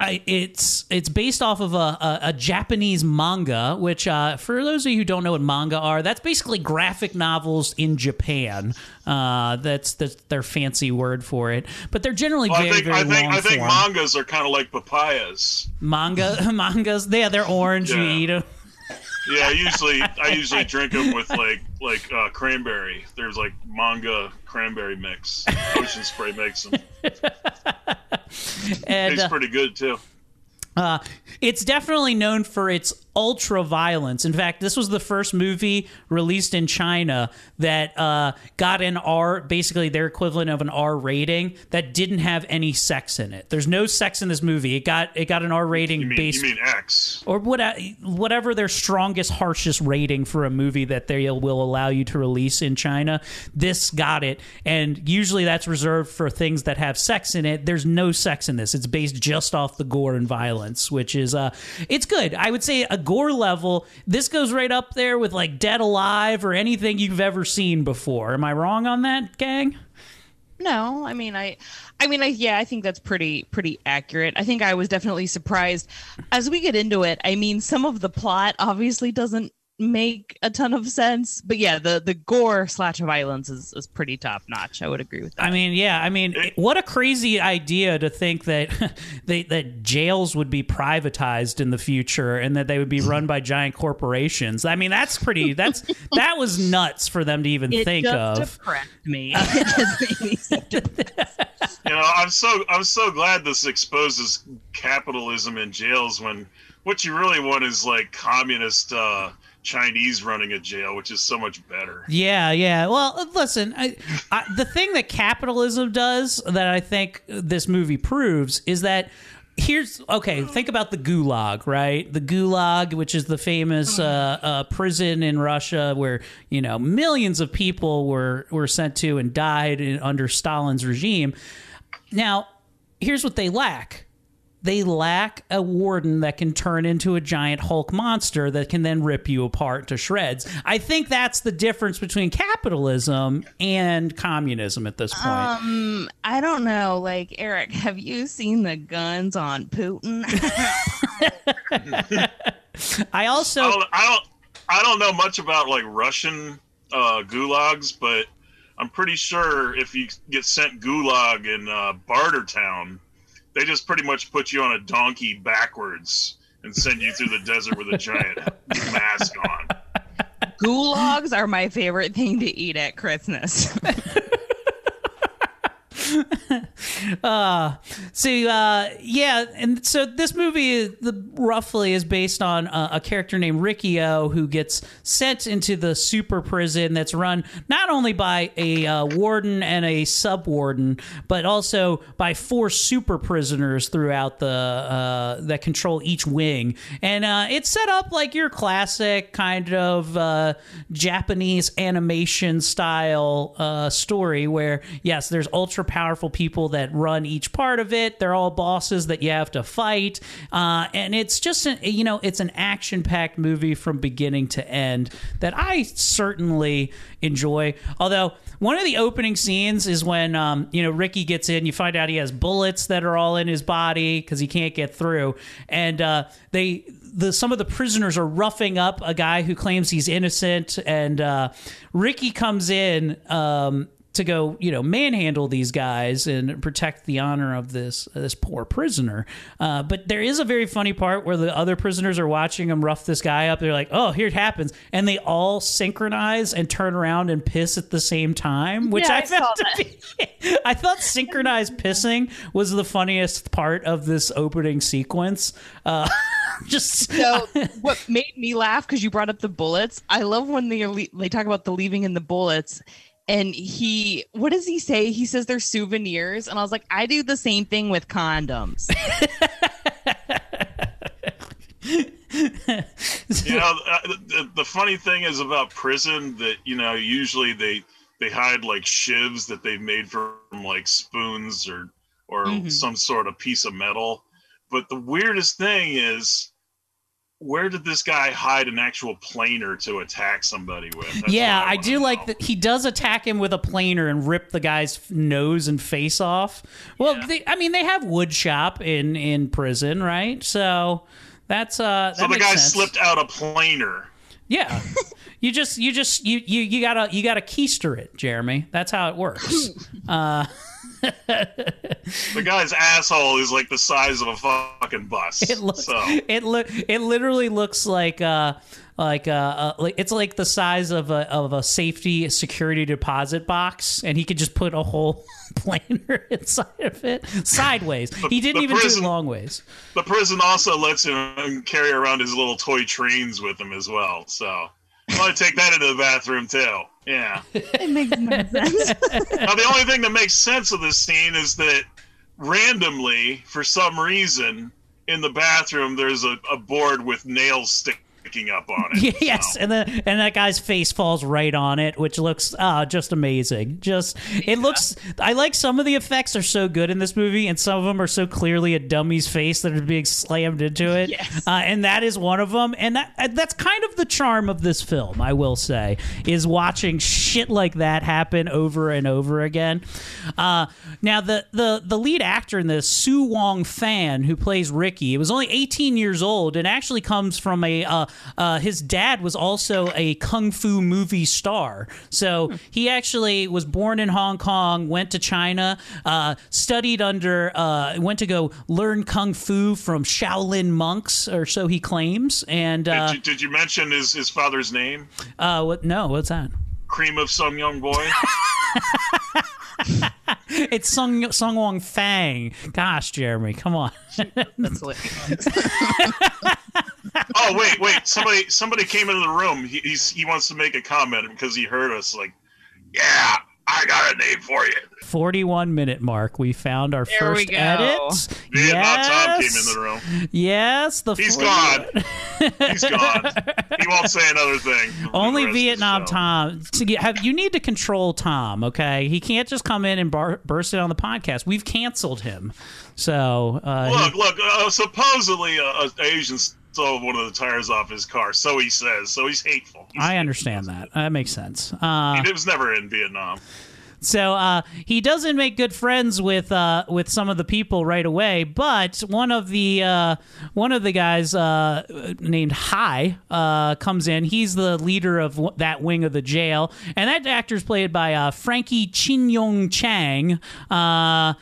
I, it's it's based off of a, a, a Japanese manga, which uh, for those of you who don't know what manga are, that's basically graphic novels in Japan. Uh, that's that's their fancy word for it, but they're generally Well, very I think very I think long I think form. mangas are kind of like papayas. manga mangas. Yeah, they're orange. You Yeah. eat 'em. Yeah, I usually I usually drink them with like like uh, cranberry. There's like manga cranberry mix. Ocean Spray makes them. And, Tastes uh, pretty good too. Uh, it's definitely known for its ultra violence. In fact, this was the first movie released in China that uh, got an R, basically their equivalent of an R rating, that didn't have any sex in it. There's no sex in this movie. It got it got an R rating You mean based you mean X? or what, whatever their strongest, harshest rating for a movie that they will allow you to release in China. This got it, and usually that's reserved for things that have sex in it. There's no sex in this. It's based just off the gore and violence, which is uh, it's good. I would say a gore level. This goes right up there with like Dead Alive or anything you've ever seen before. Am I wrong on that, gang? No, I mean I I mean I yeah, I think that's pretty pretty accurate. I think I was definitely surprised as we get into it. I mean, some of the plot obviously doesn't make a ton of sense. But yeah, the the gore slash violence is, is pretty top notch. I would agree with that. I mean, yeah, I mean, what a crazy idea to think that they, that jails would be privatized in the future and that they would be run by giant corporations. I mean, that's pretty. That's that was nuts for them to even it think just of. depressed me. It just made me so depressed. You know, I'm so I'm so glad this exposes capitalism in jails when what you really want is like communist uh, Chinese running a jail, which is so much better. Yeah, yeah. Well, listen, I, I, the thing that capitalism does that I think this movie proves is that here's okay. Think about the Gulag, right? The Gulag, which is the famous uh, uh, prison in Russia where you know millions of people were were sent to and died in, under Stalin's regime. Now, here's what they lack. They lack a warden that can turn into a giant Hulk monster that can then rip you apart to shreds. I think that's the difference between capitalism and communism at this point. Um, I don't know. Like Eric, have you seen the guns on Putin? I also I don't, I don't I don't know much about like Russian uh, gulags, but I'm pretty sure if you get sent gulag in uh, Bartertown, they just pretty much put you on a donkey backwards and send you through the desert with a giant mask on. Gulags are my favorite thing to eat at Christmas. uh so uh yeah and so this movie the roughly is based on a, a character named Riki-Oh who gets sent into the super prison that's run not only by a uh, warden and a sub warden but also by four super prisoners throughout the uh that control each wing. And uh it's set up like your classic kind of uh Japanese animation style uh story where yes there's ultra powerful people that run each part of it. They're all bosses that you have to fight, uh, and it's just an, you know it's an action packed movie from beginning to end that I certainly enjoy. Although one of the opening scenes is when um, you know Ricky gets in, you find out he has bullets that are all in his body because he can't get through, and uh, they the some of the prisoners are roughing up a guy who claims he's innocent, and uh, Ricky comes in. Um, to go, you know, manhandle these guys and protect the honor of this this poor prisoner. Uh, but there is a very funny part where the other prisoners are watching him rough this guy up. They're like, "Oh, here it happens," and they all synchronize and turn around and piss at the same time, which Yeah, I I saw to be. I thought synchronized pissing was the funniest part of this opening sequence. Uh, just so what made me laugh because you brought up the bullets. I love when they they talk about the leaving in the bullets. And he, what does he say? He says they're souvenirs, and I was like, I do the same thing with condoms. you know, uh, the, the funny thing is about prison that you know usually they they hide like shivs that they've made from like spoons or or Mhm. some sort of piece of metal. But the weirdest thing is, where did this guy hide an actual planer to attack somebody with? That's yeah, what I do like that he does attack him with a planer and rip the guy's nose and face off. Well, they, I mean, they have wood shop in in prison, right? So that's uh. So the makes guy sense. slipped out a planer. Yeah, you just you just you you you gotta you gotta keister it, Jeremy. That's how it works. uh, The guy's asshole is like the size of a fucking bus. It looks so it look it literally looks like uh like uh, uh like it's like the size of a of a safety security deposit box and he could just put a whole planer inside of it sideways. He didn't even prison- do long ways. the prison also lets him carry around his little toy trains with him as well. So I want to take that into the bathroom too. Yeah. it makes no sense. now the only thing that makes sense of this scene is that randomly, for some reason, in the bathroom there's a, a board with nails sticking up on it. yes, and then and that guy's face falls right on it, which looks uh, just amazing. Just it looks. I like some of the effects are so good in this movie, and some of them are so clearly a dummy's face that are being slammed into it. Yes. Uh, and that is one of them. And that that's kind of the charm of this film, I will say, is watching shit like that happen over and over again. Uh, now the the the lead actor in this, Sue Wong Fan, who plays Ricky, it was only 18 years old and actually comes from a uh, uh, his dad was also a kung fu movie star. So he actually was born in Hong Kong, went to China, uh, studied under, uh, went to go learn kung fu from Shaolin monks, or so he claims. And uh, did, you, did you mention his, his father's name? uh, what? No, what's that? Cream of some young boy. It's Sung Sung Wong Fang. Gosh, Jeremy, come on. That's hilarious. oh wait, wait! Somebody somebody came into the room. He, he's he wants to make a comment because he heard us. Like, yeah, I got a name for you. 41 minute mark. We found our There first edit. Vietnam Tom came Yes. into the room. Yes, the He's 40 gone. He's gone. He won't say another thing. Only rest of the Vietnam. Tom. To get, have you need to control Tom? Okay, he can't just come in and bar, burst it on the podcast. We've canceled him. So uh, Look, look. Uh, supposedly, uh, an Asian stole one of the tires off his car. So he says. So he's hateful. He's, I understand that. That makes sense. Uh, he was never in Vietnam. So uh, he doesn't make good friends with uh, with some of the people right away, but one of the uh, one of the guys uh, named Hai uh, comes in. He's the leader of w- that wing of the jail, and that actor's played by uh, Frankie Chin Yong Chang. Uh,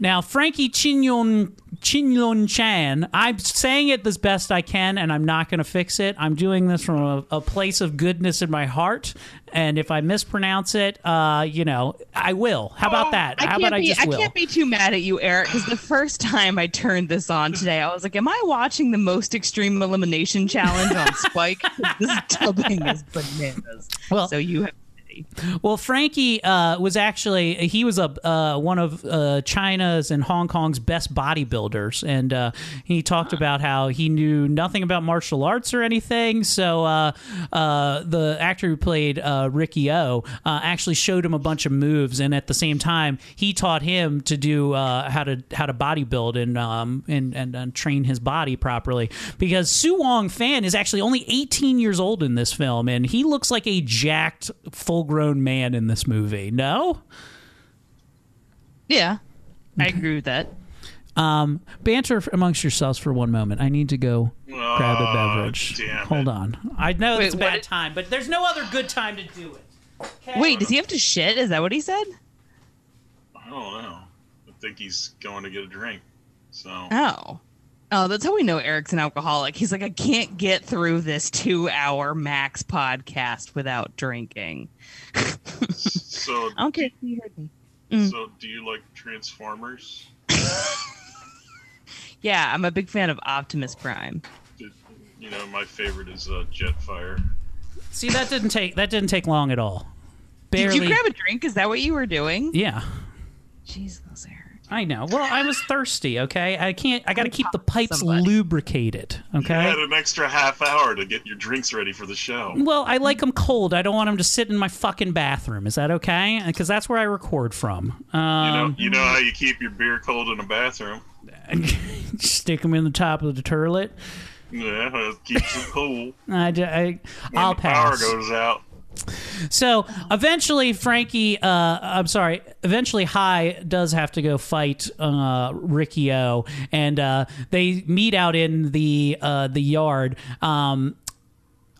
now, Frankie Chin Yong Chin Yong Chan. I'm saying it as best I can, and I'm not going to fix it. I'm doing this from a, a place of goodness in my heart. And if I mispronounce it, uh, you know, I will. How about that? I How about I be. just I will? can't be too mad at you, Eric, because the first time I turned this on today, I was like, "Am I watching the most extreme elimination challenge on Spike? this dubbing is bananas." Well- so you have. Well, Frankie uh, was actually he was a uh, one of uh, China's and Hong Kong's best bodybuilders, and uh, he talked about how he knew nothing about martial arts or anything. So uh, uh, the actor who played Riki-Oh actually showed him a bunch of moves, and at the same time, he taught him to do how to how to bodybuild and um and, and and train his body properly. Because Su Wong Fan is actually only 18 years old in this film, and he looks like a jacked, full-grown man in this movie. No. Yeah, I agree with that. Um, banter amongst yourselves for one moment. I need to go grab a Oh, beverage. Hold on. I know Wait, it's a bad did- time, but there's no other good time to do it. Okay? Wait, does he have to shit? Is that what he said? I don't know. I think he's going to get a drink. So Oh. Oh, that's how we know Eric's an alcoholic. He's like, I can't get through this two hour max podcast without drinking. so I don't care if you heard me. Mm. so do you like Transformers? Yeah, I'm a big fan of Optimus Prime. You know, my favorite is uh, Jetfire. See, that didn't take that didn't take long at all. Barely. Did you grab a drink? Is that what you were doing? yeah. Jesus, Eric. I know. Well, I was thirsty. Okay, I can't. I got to keep the pipes Somebody. lubricated. Okay. You had an extra half hour to get your drinks ready for the show. Well, I like them cold. I don't want them to sit in my fucking bathroom. Is that okay? Because that's where I record from. You know, Um, you know how you keep your beer cold in a bathroom. stick them in the top of the turlet. Yeah, it keeps it cool. I, I, When I'll the power pass. goes out. So eventually, Frankie, uh, I'm sorry, eventually, High does have to go fight uh, Riki-Oh, and uh, they meet out in the uh, the yard. Um,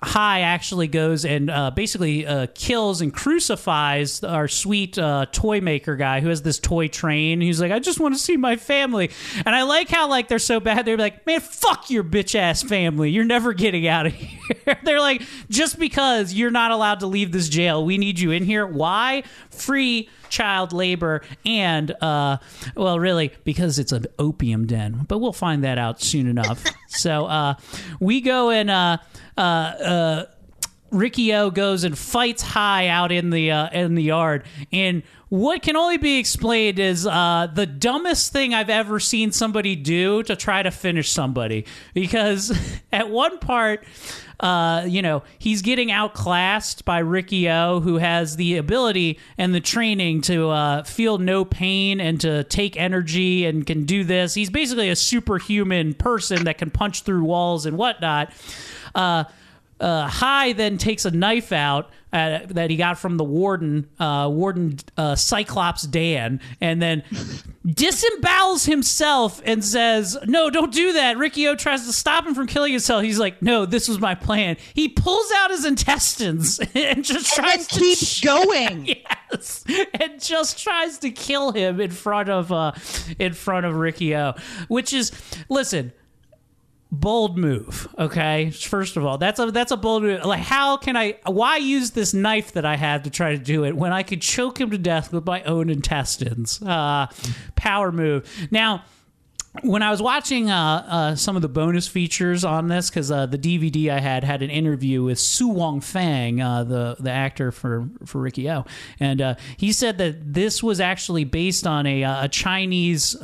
High actually goes and uh, basically uh, kills and crucifies our sweet uh, toy maker guy who has this toy train. He's like, I just want to see my family, and I like how like they're so bad. They're like, man, fuck your bitch ass family. You're never getting out of here. they're like, just because you're not allowed to leave this jail, we need you in here. Why? Free child labor and uh well really because it's an opium den but we'll find that out soon enough so uh we go and uh uh uh Riki-Oh goes and fights high out in the uh, in the yard, and what can only be explained is uh, the dumbest thing I've ever seen somebody do to try to finish somebody. Because at one part, uh, you know, he's getting outclassed by Riki-Oh, who has the ability and the training to uh, feel no pain and to take energy and can do this. He's basically a superhuman person that can punch through walls and whatnot. Uh, uh, High then takes a knife out uh, that he got from the warden, uh, warden uh, Cyclops Dan, and then disembowels himself and says, "No, don't do that." Riki-Oh tries to stop him from killing himself. He's like, "No, this was my plan." He pulls out his intestines and just And tries to keeps going. yes, and just tries to kill him in front of uh in front of Riki-Oh, which is listen bold move okay? First of all that's a that's a bold move. Like how can i why use this knife that i have to try to do it when i could choke him to death with my own intestines? Uh power move. Now when I was watching uh, uh, some of the bonus features on this, because uh, the DVD I had had an interview with Su Wong Fang, uh, the the actor for for Riki-Oh, and uh, he said that this was actually based on a uh, a Chinese.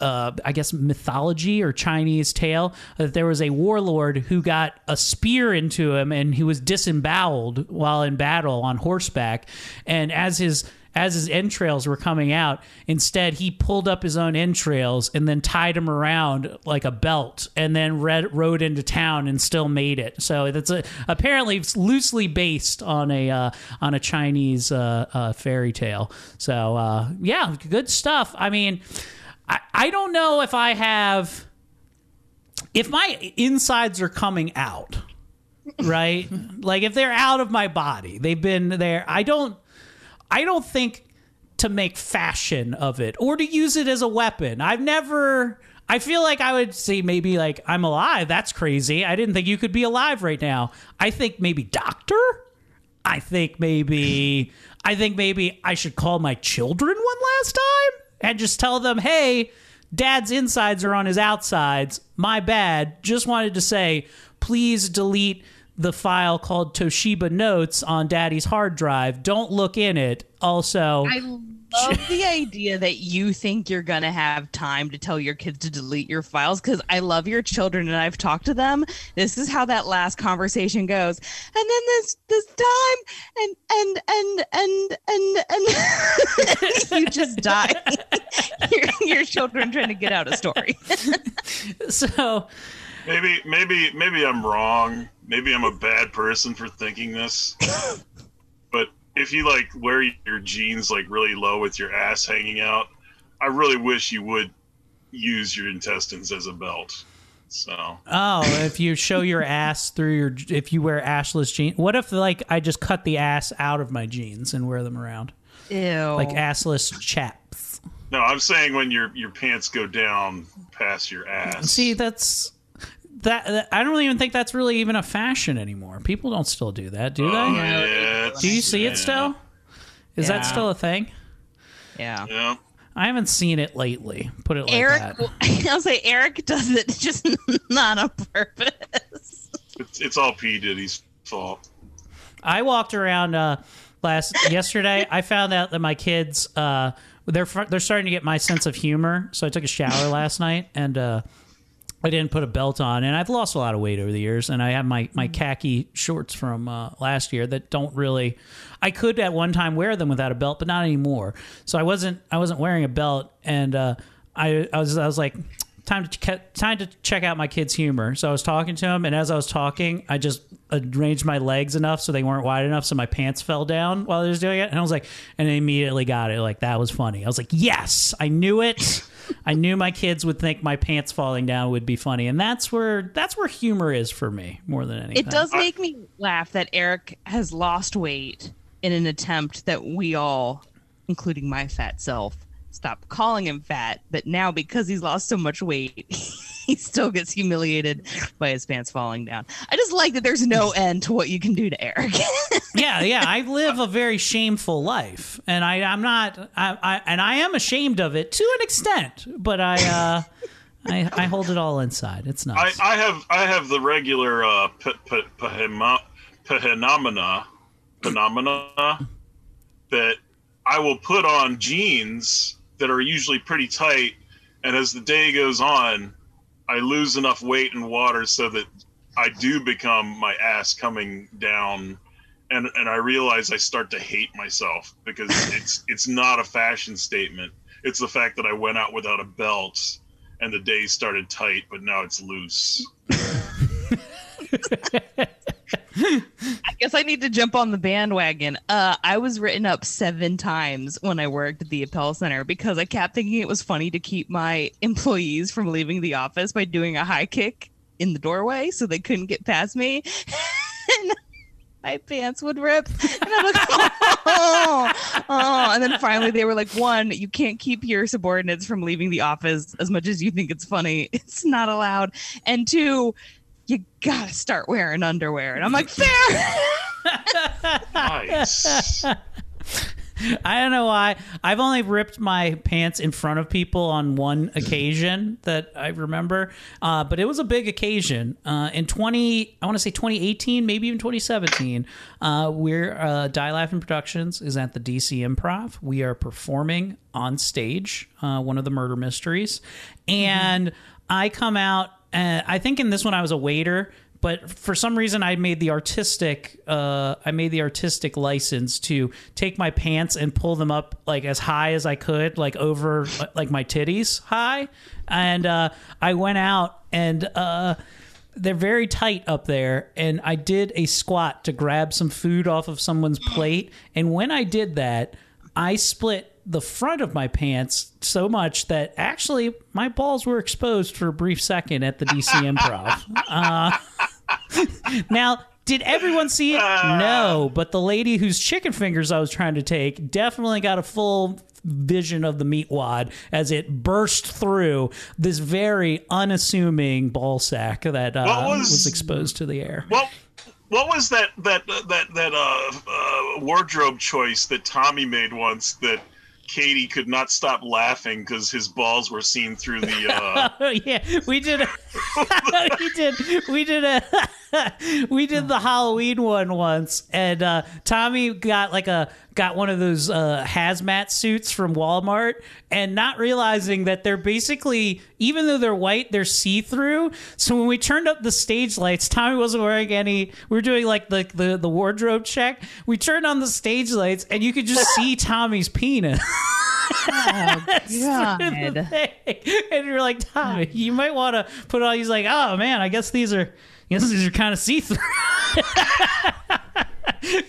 Uh, I guess mythology or Chinese tale that there was a warlord who got a spear into him and he was disemboweled while in battle on horseback, and as his as his entrails were coming out, instead he pulled up his own entrails and then tied them around like a belt, and then rode into town and still made it. So that's a, apparently it's loosely based on a uh, on a Chinese uh, uh, fairy tale. So uh, yeah, good stuff. I mean. I, I don't know if I have if my insides are coming out, right? like if they're out of my body, they've been there. I don't I don't think to make fashion of it or to use it as a weapon. I've never I feel like I would say maybe like I'm alive. That's crazy. I didn't think you could be alive right now. I think maybe doctor. I think maybe I think maybe I should call my children one last time and just tell them, "Hey, dad's insides are on his outsides. My bad. Just wanted to say, please delete the file called Toshiba Notes on daddy's hard drive. Don't look in it. Also, I love the idea that you think you're gonna have time to tell your kids to delete your files because I love your children and I've talked to them. This is how that last conversation goes, and then this this time, and and and and and and you just die. your, your children trying to get out a story. so Maybe, maybe, maybe I'm wrong. Maybe I'm a bad person for thinking this. but if you like wear your jeans like really low with your ass hanging out, I really wish you would use your intestines as a belt. So Oh, if you show your ass through your, if you wear ashless jeans, what if like I just cut the ass out of my jeans and wear them around, Ew. like assless chaps? no, I'm saying when your your pants go down past your ass. See, that's that, that. I don't even think that's really even a fashion anymore. People don't still do that, do they? Oh, yeah, do you see it still? Is Yeah. that still a thing? Yeah. Yeah. I haven't seen it lately. Put it like Eric, that. I'll say Eric does it just not on purpose. It's, it's all P Diddy's fault. I walked around uh, last yesterday. I found out that my kids uh, they're they're starting to get my sense of humor. So I took a shower last night and uh, I didn't put a belt on, and I've lost a lot of weight over the years. And I have my my khaki shorts from uh, last year that don't really. I could at one time wear them without a belt, but not anymore. So I wasn't I wasn't wearing a belt, and uh, I I was I was like. Time to ch- time to check out my kid's humor. So I was talking to him, and as I was talking, I just arranged my legs enough so they weren't wide enough, so my pants fell down while I was doing it. And I was like, and I immediately got it. Like that was funny. I was like, yes, I knew it. I knew my kids would think my pants falling down would be funny, and that's where that's where humor is for me more than anything. It does make me laugh that Eric has lost weight in an attempt that we all, including my fat self, stop calling him fat. But now, because he's lost so much weight, he still gets humiliated by his pants falling down. I just like that there's no end to what you can do to Eric. yeah, yeah. I live a very shameful life, and I, I'm not, I, I, and I am ashamed of it to an extent. But I, uh, I, I hold it all inside. It's I, nuts. I have I have the regular uh, p- p- pahema- phenomena phenomena that I will put on jeans that are usually pretty tight, and as the day goes on, I lose enough weight and water so that I do become my ass coming down. And, and I realize I start to hate myself because it's it's not a fashion statement. It's the fact that I went out without a belt and the day started tight, but now it's loose. I guess I need to jump on the bandwagon. Uh, I was written up seven times when I worked at the Appel Center because I kept thinking it was funny to keep my employees from leaving the office by doing a high kick in the doorway so they couldn't get past me. my pants would rip. And I'm like, oh, oh. And then finally they were like, one, you can't keep your subordinates from leaving the office as much as you think it's funny. It's not allowed. And two, you gotta start wearing underwear. And I'm like, fair. Nice. I don't know why. I've only ripped my pants in front of people on one occasion that I remember, uh, but it was a big occasion. Uh, in 20, I want to say 2018, maybe even 2017, uh, we're, uh, Die Laughing Productions is at the DC Improv. We are performing on stage, uh, one of the murder mysteries. And I come out, uh, I think in this one I was a waiter but for some reason I made the artistic uh, I made the artistic license to take my pants and pull them up like as high as I could, like over like my titties high, and uh, I went out and. Uh, they're very tight up there, and I did a squat to grab some food off of someone's plate. And when I did that, I split the front of my pants so much that actually my balls were exposed for a brief second at the DC Improv. Uh, now, did everyone see it? No, but the lady whose chicken fingers I was trying to take definitely got a full vision of the meat wad as it burst through this very unassuming ball sack that uh, was, was- exposed to the air. What what was that that that that uh, uh, wardrobe choice that Tommy made once that Katie could not stop laughing because his balls were seen through the. Uh, Oh yeah, we did. A, we did. We did a. we did the Halloween one once, and uh, Tommy got like a got one of those uh, hazmat suits from Walmart, and not realizing that they're basically even though they're white, they're see through. So when we turned up the stage lights, Tommy wasn't wearing any. We were doing like the the, the wardrobe check. We turned on the stage lights, and you could just see Tommy's penis. God. and you're like, Tommy, you might want to put on. He's like, oh man, I guess these are, I guess these are kind of see through.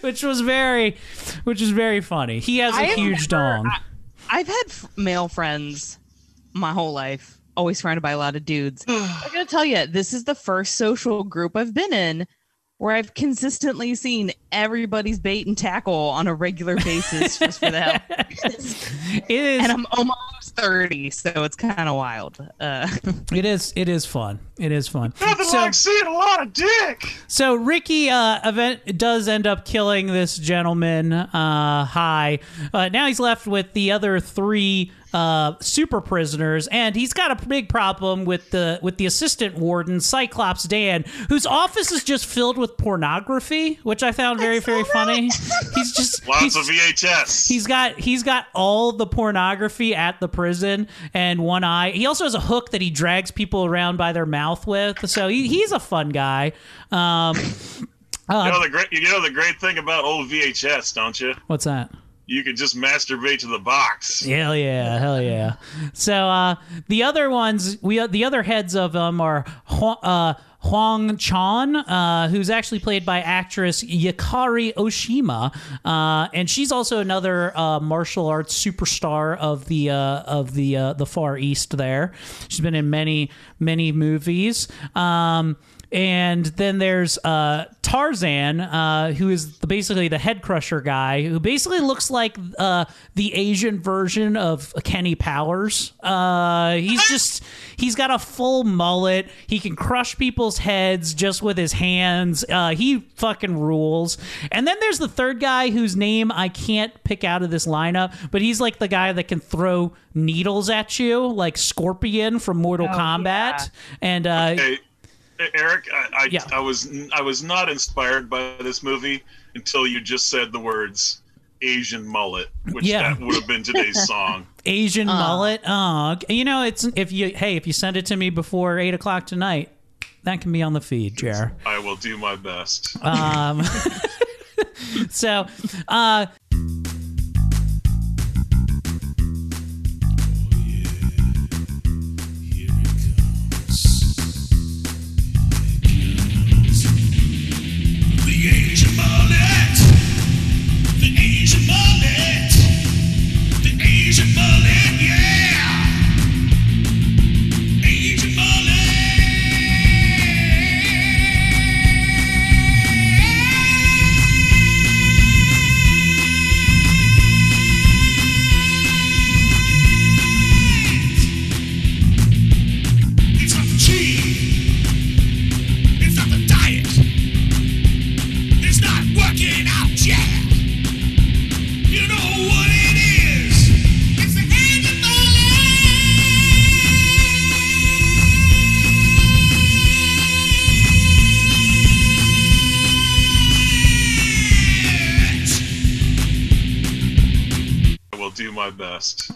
which was very, which is very funny. He has a I have huge never- dong. I, I've had f- male friends my whole life, always surrounded by a lot of dudes. I gotta tell you, this is the first social group I've been in where I've consistently seen everybody's bait and tackle on a regular basis just for the hell. it is, and I'm almost thirty, so it's kind of wild. Uh, it is, it is fun. It is fun. nothing So- like seeing a lot of dick. So Ricky uh, event does end up killing this gentleman. Uh, high. Uh, now he's left with the other three uh, super prisoners, and he's got a big problem with the with the assistant warden, Cyclops Dan, whose office is just filled with pornography, which I found very very funny. He's just Lots he's- of VHS. He's got he's got all the pornography at the prison and one eye. He also has a hook that he drags people around by their mouth with. So he, he's a fun guy. Um, you know the great. You know the great thing about old VHS, don't you? what's that? You can just masturbate to the box. Hell yeah, hell yeah. So uh, the other ones, we the other heads of them are uh, Huang Chan, uh, who's actually played by actress Yukari Oshima, uh, and she's also another uh, martial arts superstar of the uh, of the uh, the Far East. There, she's been in many many movies. Um, and then there's uh, Tarzan, uh, who is the, basically the head crusher guy, who basically looks like uh, the Asian version of Kenny Powers. Uh, he's just he's got a full mullet. He can crush people's heads just with his hands. Uh, he fucking rules. And then there's the third guy whose name I can't pick out of this lineup, but he's like the guy that can throw needles at you, like Scorpion from Mortal Oh, Kombat. yeah. And uh, Hey, Eric, I, I, Yeah. I was I was not inspired by this movie until you just said the words Asian mullet, which Yeah. that would have been today's song. Asian mullet. Oh, you know, it's if you hey, if you send it to me before eight o'clock tonight, that can be on the feed, Jer. I will do my best. Um, so, uh,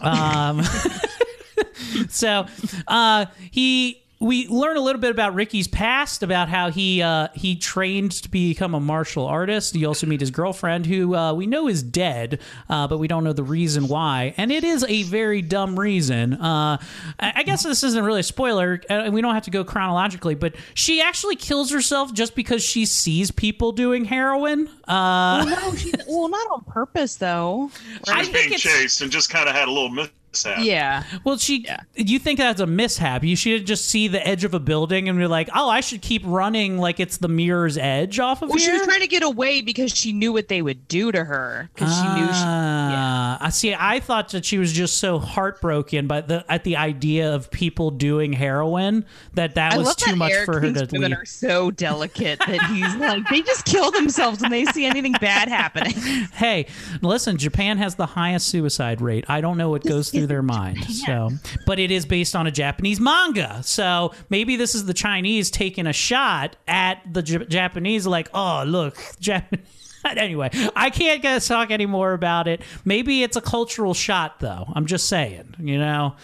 Um, so uh, he we learn a little bit about Ricky's past, about how he uh, he trained to become a martial artist. You also meet his girlfriend, who uh, we know is dead, uh, but we don't know the reason why, and it is a very dumb reason. Uh, I I guess this isn't really a spoiler, and we don't have to go chronologically, but she actually kills herself just because she sees people doing heroin. Uh, well, no, she, well, not on purpose though. She was being chased and just kind of had a little mishap. Yeah. Well, she. You think that's a mishap? You should just see the edge of a building and be like, "Oh, I should keep running like it's the mirror's edge off of Well, she was trying to get away because she knew what they would do to her. Because she knew she. Ah, I see. I thought that she was just so heartbroken by the at the idea of people doing heroin that that I was too that much Eric for her to women leave. are so delicate that he's like they just kill themselves when they see anything bad happening. Hey, listen, Japan has the highest suicide rate. I don't know what goes through their mind. So, but it is based on a Japanese manga. So maybe this is the Chinese taking a shot at the J- Japanese, like, oh, look, Japan. anyway, I can't get talk anymore about it. Maybe it's a cultural shot, though. I'm just saying, you know,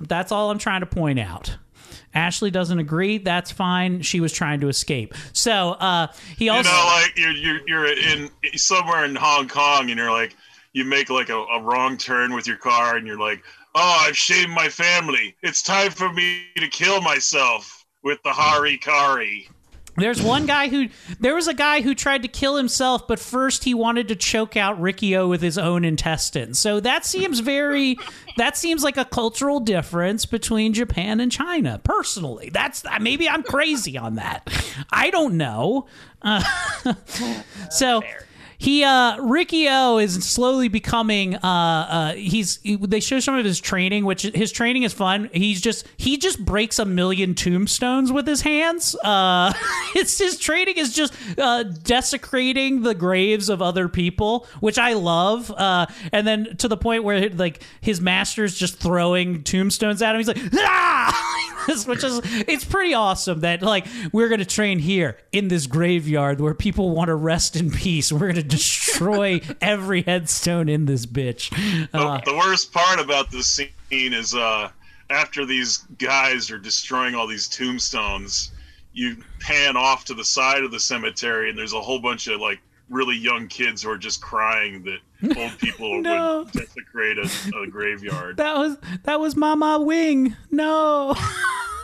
that's all I'm trying to point out. Ashley doesn't agree. That's fine. She was trying to escape. So uh, he also. you know, like you're you're you're in somewhere in Hong Kong, and you're like, you make like a, a wrong turn with your car, and you're like, oh, I've shamed my family. It's time for me to kill myself with the Hari Kari. There's one guy who there was a guy who tried to kill himself, but first he wanted to choke out Riki-Oh with his own intestines. So that seems very that seems like a cultural difference between Japan and China. Personally, that's maybe I'm crazy on that. I don't know. Uh, so he uh Riki-Oh is slowly becoming uh uh he's he- they show some of his training which his training is fun. He's just he just breaks a million tombstones with his hands. Uh it's his training is just uh desecrating the graves of other people which I love. Uh and then to the point where like his master's just throwing tombstones at him. He's like ah! which is it's pretty awesome that like we're gonna train here in this graveyard where people want to rest in peace. We're gonna destroy every headstone in this bitch. The, uh, the worst part about this scene is uh, after these guys are destroying all these tombstones, you pan off to the side of the cemetery, and there's a whole bunch of like really young kids who are just crying that old people No. would desecrate a, a graveyard. that was that was mama wing no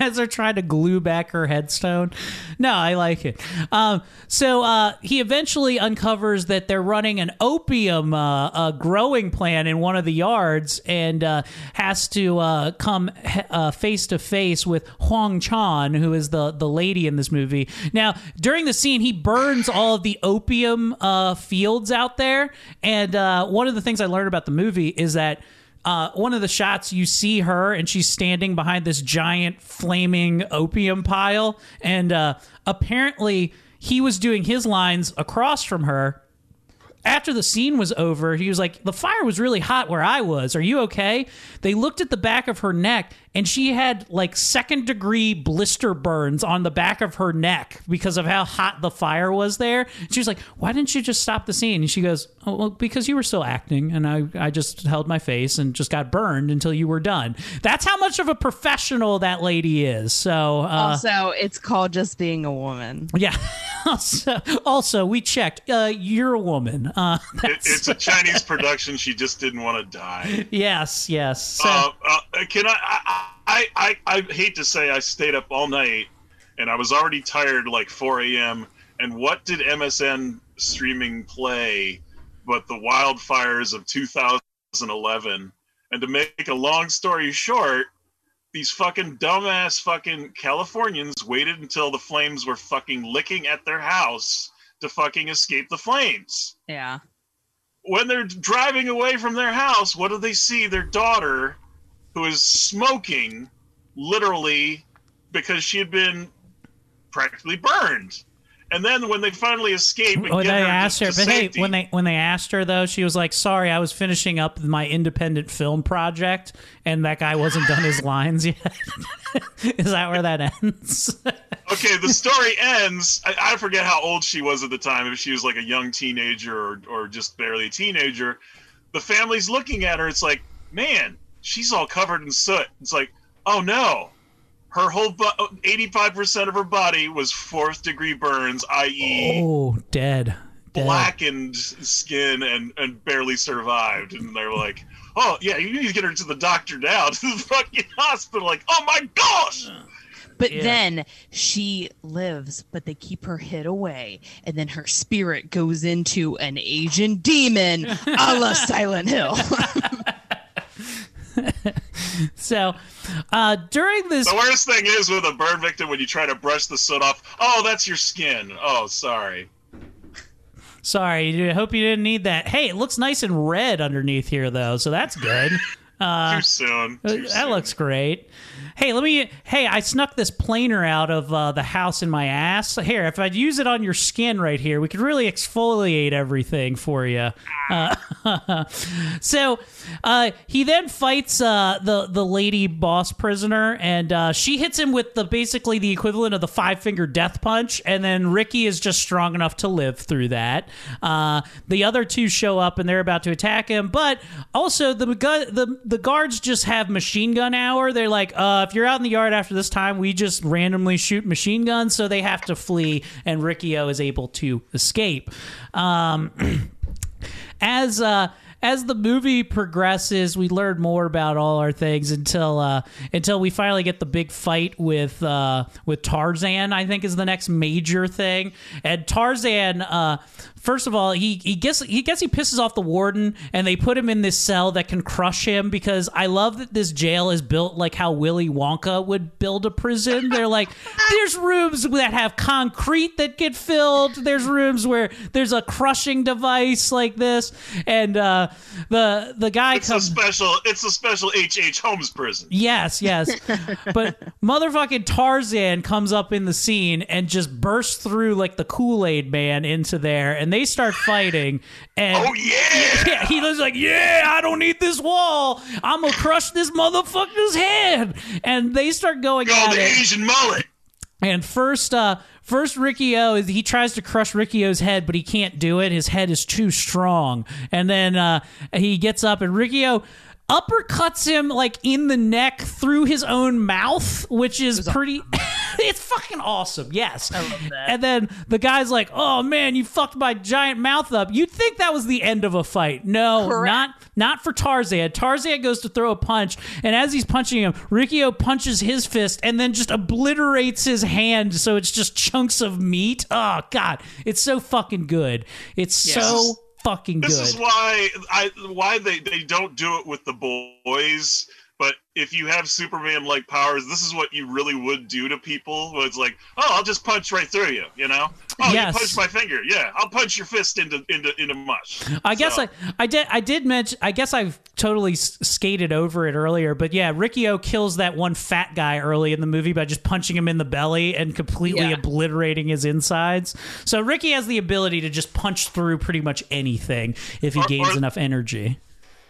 as they're trying to glue back her headstone. No i like it. Um, so uh, he eventually uncovers that they're running an opium uh, uh, growing plan in one of the yards and uh, has to uh, come uh, face to face with huang chan who is the, the lady in this movie. Now during the scene he burns all of the opium fields out there. And one of the things i learned about the movie is that uh, one of the shots you see her and she's standing behind this giant flaming opium pile. And uh, apparently he was doing his lines across from her. After the scene was over he was like the fire was really hot where i was. Are you okay? They looked at the back of her neck and she had like second degree blister burns on the back of her neck because of how hot the fire was there she was like why didn't you just stop the scene and she goes oh, well because you were still acting and I, I just held my face and just got burned until you were done that's how much of a professional that lady is so uh, also, it's called just being a woman. yeah also, also we checked uh, you're a woman uh, It, it's a Chinese production. She just didn't want to die. yes yes so, Uh, uh, can I, I? I I I hate to say I stayed up all night, and I was already tired, like 4 a.m. And what did MSN streaming play? But the wildfires of 2011. And to make a long story short, these fucking dumbass fucking Californians waited until the flames were fucking licking at their house to fucking escape the flames Yeah. when they're driving away from their house, what do they see? Their daughter, who is smoking, literally, because she had been practically burned. And then when they finally escape, and when they her asked her, but hey, when they when they asked her though, she was like, "Sorry, I was finishing up my independent film project, and that guy wasn't done his lines yet." Is that where that ends? okay, the story ends. I, I forget how old she was at the time, if she was like a young teenager or, or just barely a teenager. the family's looking at her. It's like, man, she's all covered in soot. It's like, oh no, her whole eighty-five percent of her body was fourth degree burns, i.e., Oh, dead. Dead. blackened skin and and barely survived. And they're like, oh yeah, you need to get her to the doctor now, to the fucking hospital. Like, oh my gosh. But Yeah. then she lives, but they keep her hid away. And then her spirit goes into an Asian demon a la Silent Hill. So, uh, during this, The worst thing is with a burn victim when you try to brush the soot off. Oh, that's your skin. Oh, sorry. sorry, I hope you didn't need that. Hey, it looks nice and red underneath here, though, so that's good. Uh, Too soon. Too that soon. looks great. Hey, let me. Hey, I snuck this planer out of uh, the house in my ass. Here, if I'd use it on your skin right here, we could really exfoliate everything for you. Uh, so uh, he then fights uh, the the lady boss prisoner, and uh, she hits him with the basically the equivalent of the five finger death punch, and then Ricky is just strong enough to live through that. Uh, the other two show up, and they're about to attack him, but also the the the guards just have machine gun hour. They're like, uh, if you're out in the yard after this time, we just randomly shoot machine guns, so they have to flee, and Riccio is able to escape. Um, as uh as the movie progresses, we learn more about all our things until uh, until we finally get the big fight with uh, with Tarzan. I think is the next major thing. And Tarzan, uh, first of all, he he gets he gets he pisses off the warden, and they put him in this cell that can crush him. Because I love that this jail is built like how Willy Wonka would build a prison. They're like there's rooms that have concrete that get filled. There's rooms where there's a crushing device like this, and uh, the the guy It's a comes. special. It's a special H. H. Holmes prison. Yes, yes. but motherfucking Tarzan comes up in the scene and just bursts through like the Kool Aid man into there, and they start fighting. And Oh yeah. yeah, he was like, "Yeah, I don't need this wall. I'm gonna crush this motherfucker's head." And they start going Oh, at the it. Asian mullet. And first, uh, first Riccio is he tries to crush Riccio's head, but he can't do it. His head is too strong. And then uh, he gets up, and Riccio uppercuts him like in the neck through his own mouth, which is pretty. it's fucking awesome. Yes. And then the guy's like, "Oh man, you fucked my giant mouth up." You'd think that was the end of a fight. No, Correct. not not for Tarzan. Tarzan goes to throw a punch, and as he's punching him, Riccio punches his fist and then just obliterates his hand, so it's just chunks of meat. Oh god, it's so fucking good. It's so fucking This good. is why I why they they don't do it with the boys. But if you have Superman like powers, this is what you really would do to people. Where it's like, oh, I'll just punch right through you. You know? Oh, Yes. you punch my finger. Yeah, I'll punch your fist into into into mush. I guess So- I, I did I did mention I guess I've totally skated over it earlier, but yeah, Riccio kills that one fat guy early in the movie by just punching him in the belly and completely Yeah. obliterating his insides. So Ricky has the ability to just punch through pretty much anything if he Or- gains or- enough energy.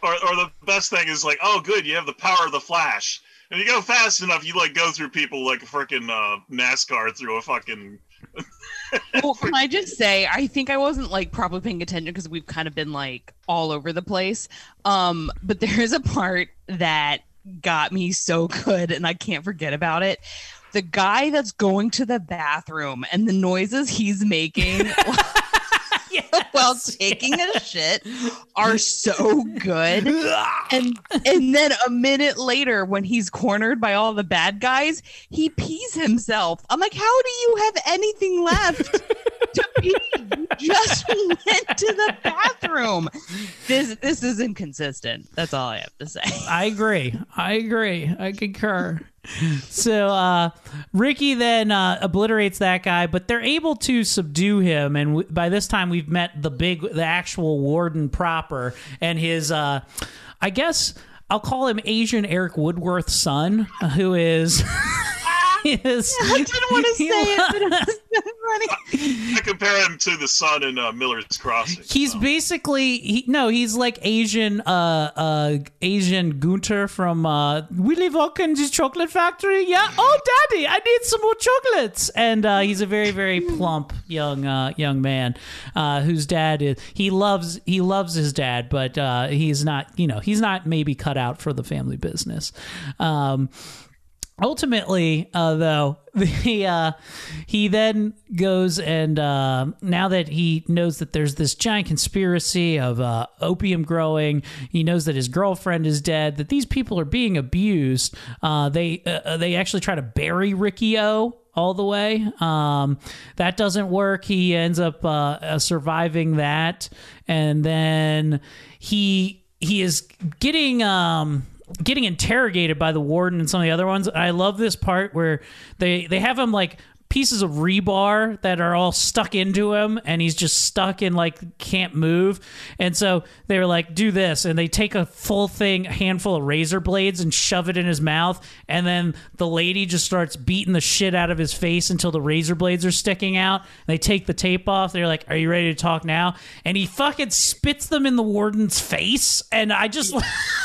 Or, or the best thing is like, oh, good, you have the power of the Flash, and you go fast enough, you like go through people like a freaking uh, NASCAR through a fucking. well, can I just say, I think I wasn't like probably paying attention because we've kind of been like all over the place. Um, but there is a part that got me so good, and I can't forget about it. The guy that's going to the bathroom and the noises he's making while taking a shit are so good. And and then a minute later, when he's cornered by all the bad guys, he pees himself. I'm like, how do you have anything left to pee? You just went to the bathroom. This this is inconsistent. That's all I have to say. I agree. I agree. I concur. So uh, Ricky then uh, obliterates that guy, but they're able to subdue him, and w- by this time we've met the big, the actual warden proper, and his, uh, I guess I'll call him Asian Eric Woodworth's son, who is. is I didn't want to say it, but I compare him to the son in uh, Miller's Crossing. He's basically he no, he's like Asian uh uh Asian Gunter from uh Willy Wonka's chocolate factory. Yeah. Oh daddy, I need some more chocolates. And uh he's a very, very plump young uh young man uh whose dad is he loves he loves his dad, but uh he's not you know, he's not maybe cut out for the family business. Um ultimately uh though the uh he then goes and uh now that he knows that there's this giant conspiracy of uh opium growing he knows that his girlfriend is dead that these people are being abused uh they uh, they actually try to bury ricky o all the way. Um, that doesn't work. He ends up surviving that, and then he he is getting um, getting interrogated by the warden and some of the other ones. I love this part where they they have him like pieces of rebar that are all stuck into him and he's just stuck and like can't move. And so they were like do this. And they take a full thing a handful of razor blades and shove it in his mouth. And then the lady just starts beating the shit out of his face until the razor blades are sticking out. They take the tape off. They're like are you ready to talk now? And he fucking spits them in the warden's face. And i just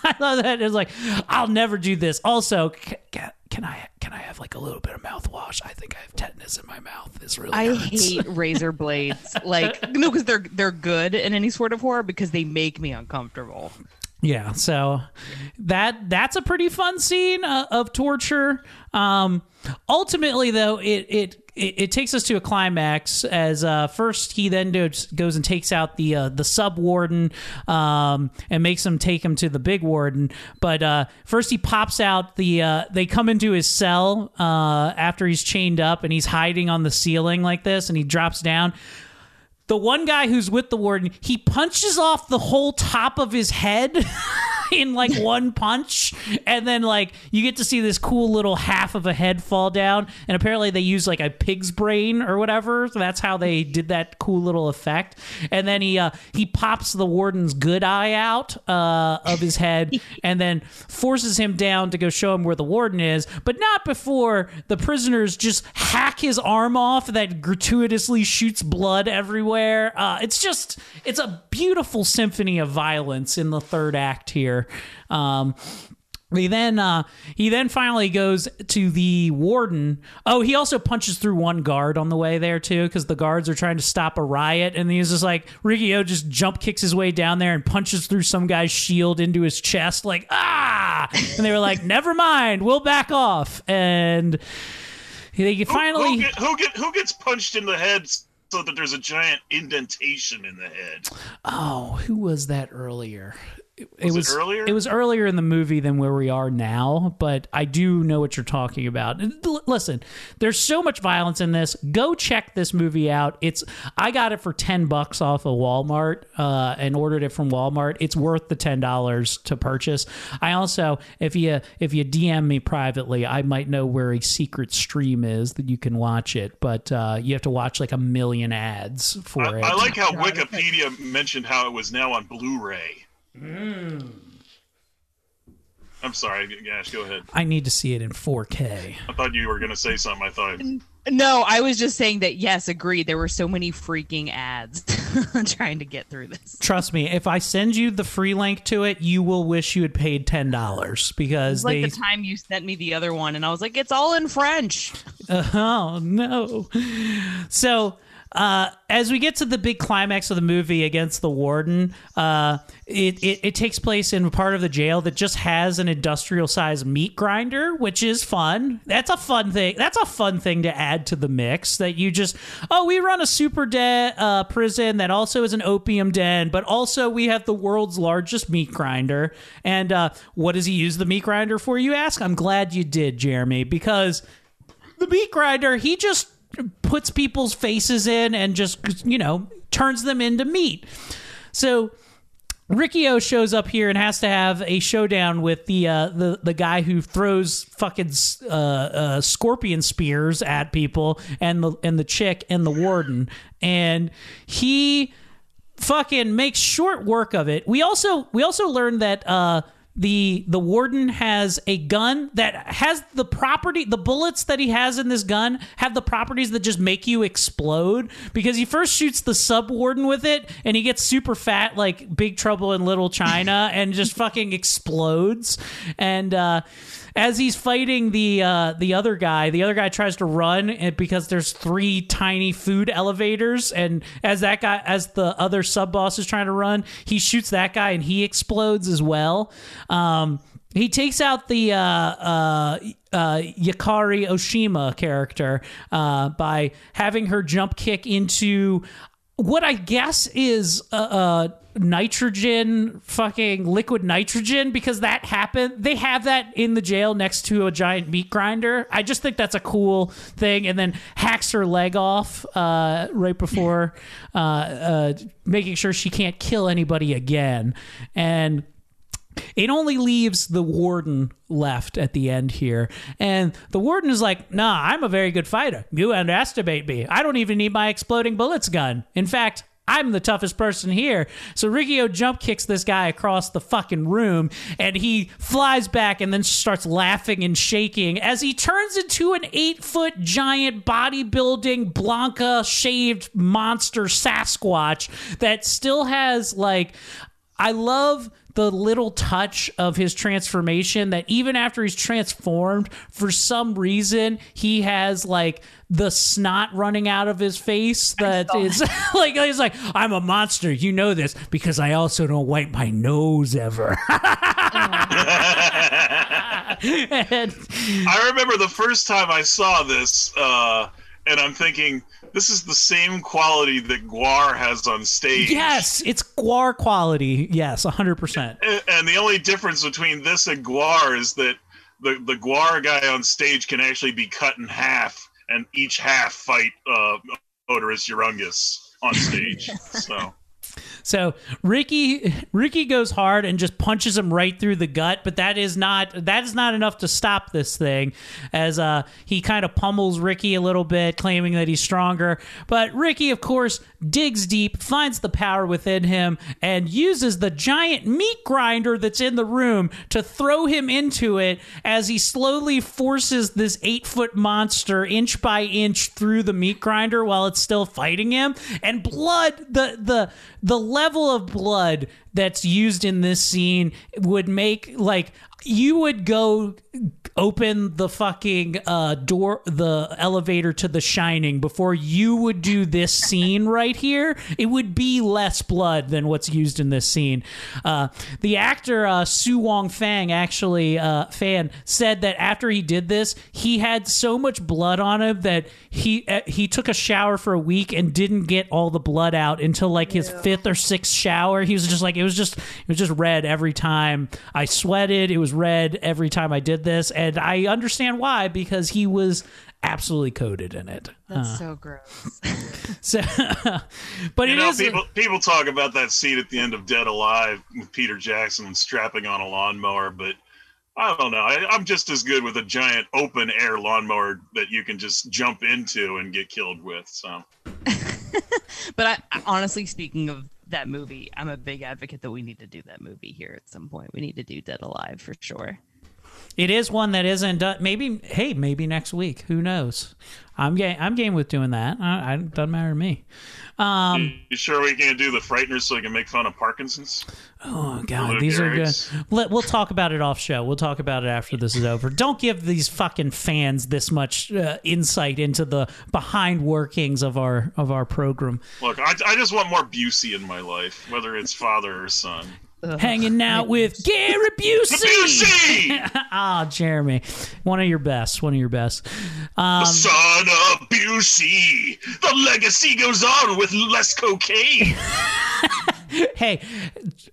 I love that. It's like, I'll never do this. Also, can, can, I can I have like a little bit of mouthwash? I think I have tetanus in my mouth. This really I hurts. hate razor blades. Like no, because they're they're good in any sort of horror because they make me uncomfortable. Yeah, so that that's a pretty fun scene uh, of torture. Um, ultimately, though, it, it it it takes us to a climax. As uh, first, he then goes, goes and takes out the uh, the sub warden um, and makes him take him to the big warden. But uh, first, he pops out the. Uh, they come into his cell uh, after he's chained up and he's hiding on the ceiling like this, and he drops down the one guy who's with the warden, he punches off the whole top of his head in like one punch. And then, like, you get to see this cool little half of a head fall down. And apparently, they use like a pig's brain or whatever. So that's how they did that cool little effect. And then he, uh, he pops the warden's good eye out uh, of his head and then forces him down to go show him where the warden is, but not before the prisoners just hack his arm off that gratuitously shoots blood everywhere. Uh, it's just, it's a beautiful symphony of violence in the third act here. Um, he then uh, he then finally goes to the warden. Oh, he also punches through one guard on the way there too, because the guards are trying to stop a riot, and he's just like Rikio just jump kicks his way down there and punches through some guy's shield into his chest, like ah! And they were like, "Never mind, we'll back off." And they Who- finally who, get, who get who gets punched in the head so that there's a giant indentation in the head? Oh, who was that earlier? It, Was it earlier? It was earlier in the movie than where we are now, but I do know what you're talking about. L- listen, there's so much violence in this. Go check this movie out. It's I got it for ten bucks off of Walmart uh, and ordered it from Walmart. It's worth the ten dollars to purchase. I also, if you if you DM me privately, I might know where a secret stream is that you can watch it, but uh, you have to watch like a million ads for I, it. I like how Wikipedia mentioned how it was now on Blu-ray. Mm. I'm sorry, Gash. Go ahead. I need to see it in 4K. I thought you were going to say something. I thought. No, I was just saying that yes, agreed. There were so many freaking ads trying to get through this. Trust me, if I send you the free link to it, you will wish you had paid ten dollars because like they. the time you sent me the other one, and I was like, it's all in French. oh no! So uh, as we get to the big climax of the movie against the warden, uh, it, it it takes place in a part of the jail that just has an industrial sized meat grinder, which is fun. That's a fun thing. That's a fun thing to add to the mix. That you just oh, we run a super de- uh, prison that also is an opium den, but also we have the world's largest meat grinder. And uh, what does he use the meat grinder for? You ask. I'm glad you did, Jeremy, because the meat grinder he just puts people's faces in and just you know turns them into meat so Riccio shows up here and has to have a showdown with the uh, the the guy who throws fucking uh, uh, scorpion spears at people and the and the chick and the warden and he fucking makes short work of it. We also we also learned that uh the the warden has a gun that has the property the bullets that he has in this gun have the properties that just make you explode because he first shoots the sub warden with it and he gets super fat like big trouble in little china and just fucking explodes. And uh as he's fighting the uh, the other guy, the other guy tries to run and- because there's three tiny food elevators, and as that guy, as the other sub boss is trying to run, he shoots that guy and he explodes as well. Um, he takes out the uh, uh, uh, Yukari Oshima character uh, by having her jump kick into what I guess is uh, uh, nitrogen, fucking liquid nitrogen, because that happened. They have that in the jail next to a giant meat grinder. I just think that's a cool thing. And then hacks her leg off uh, right before uh, uh, making sure she can't kill anybody again. And it only leaves the warden left at the end here. And the warden is like, nah, I'm a very good fighter. You underestimate me. I don't even need my exploding bullets gun. In fact, I'm the toughest person here. So Rikio jump kicks this guy across the fucking room and he flies back and then starts laughing and shaking as he turns into an eight foot giant bodybuilding Blanka shaved monster Sasquatch that still has like I love the little touch of his transformation that even after he's transformed, for some reason, he has like the snot running out of his face that is like he's like, I'm a monster, you know this, because I also don't wipe my nose ever. And- I remember the first time I saw this, uh, and I'm thinking, this is the same quality that Gwar has on stage. yes, it's Gwar quality. Yes, 100%. And, and the only difference between this and Gwar is that the, the Gwar guy on stage can actually be cut in half, and each half fight uh, Oderus Urungus on stage. so. So Ricky Ricky goes hard and just punches him right through the gut, but that is not that is not enough to stop this thing. As uh, he kind of pummels Ricky a little bit, claiming that he's stronger. But Ricky, of course, digs deep, finds the power within him, and uses the giant meat grinder that's in the room to throw him into it as he slowly forces this eight foot monster inch by inch through the meat grinder while it's still fighting him. And blood, the the the level of blood that's used in this scene would make like you would go open the fucking uh, door, the elevator to The Shining before you would do this scene right here. It would be less blood than what's used in this scene. Uh, the actor uh, Su Wong Fang actually uh, fan said that after he did this, he had so much blood on him that he uh, he took a shower for a week and didn't get all the blood out until like his fifth or sixth shower. He was just like it was just it was just red every time I sweated. It was red every time I did this, and I understand why because he was absolutely coated in it. That's Uh, so gross. so, but you it know, is people people talk about that scene at the end of Dead Alive with Peter Jackson strapping on a lawnmower, but I don't know. I, I'm just as good with a giant open air lawnmower that you can just jump into and get killed with. So but I, I- honestly, speaking of that movie, I'm a big advocate that we need to do that movie here at some point. We need to do Dead Alive for sure. It is one that isn't done. Maybe, hey, maybe next week. Who knows? I'm game. I'm game with doing that. I, I doesn't matter to me. Um, you sure we can't do the Frighteners so we can make fun of Parkinson's? oh god, these are good. Let, we'll talk about it off show. We'll talk about it after this is over. Don't give these fucking fans this much uh, insight into the behind workings of our of our program. Look, I, I just want more Busey in my life, whether it's father or son. Hanging out with Gary Busey. Busey! Ah, Jeremy, one of your best. One of your best. Um, the son of Busey. The legacy goes on with less cocaine. hey,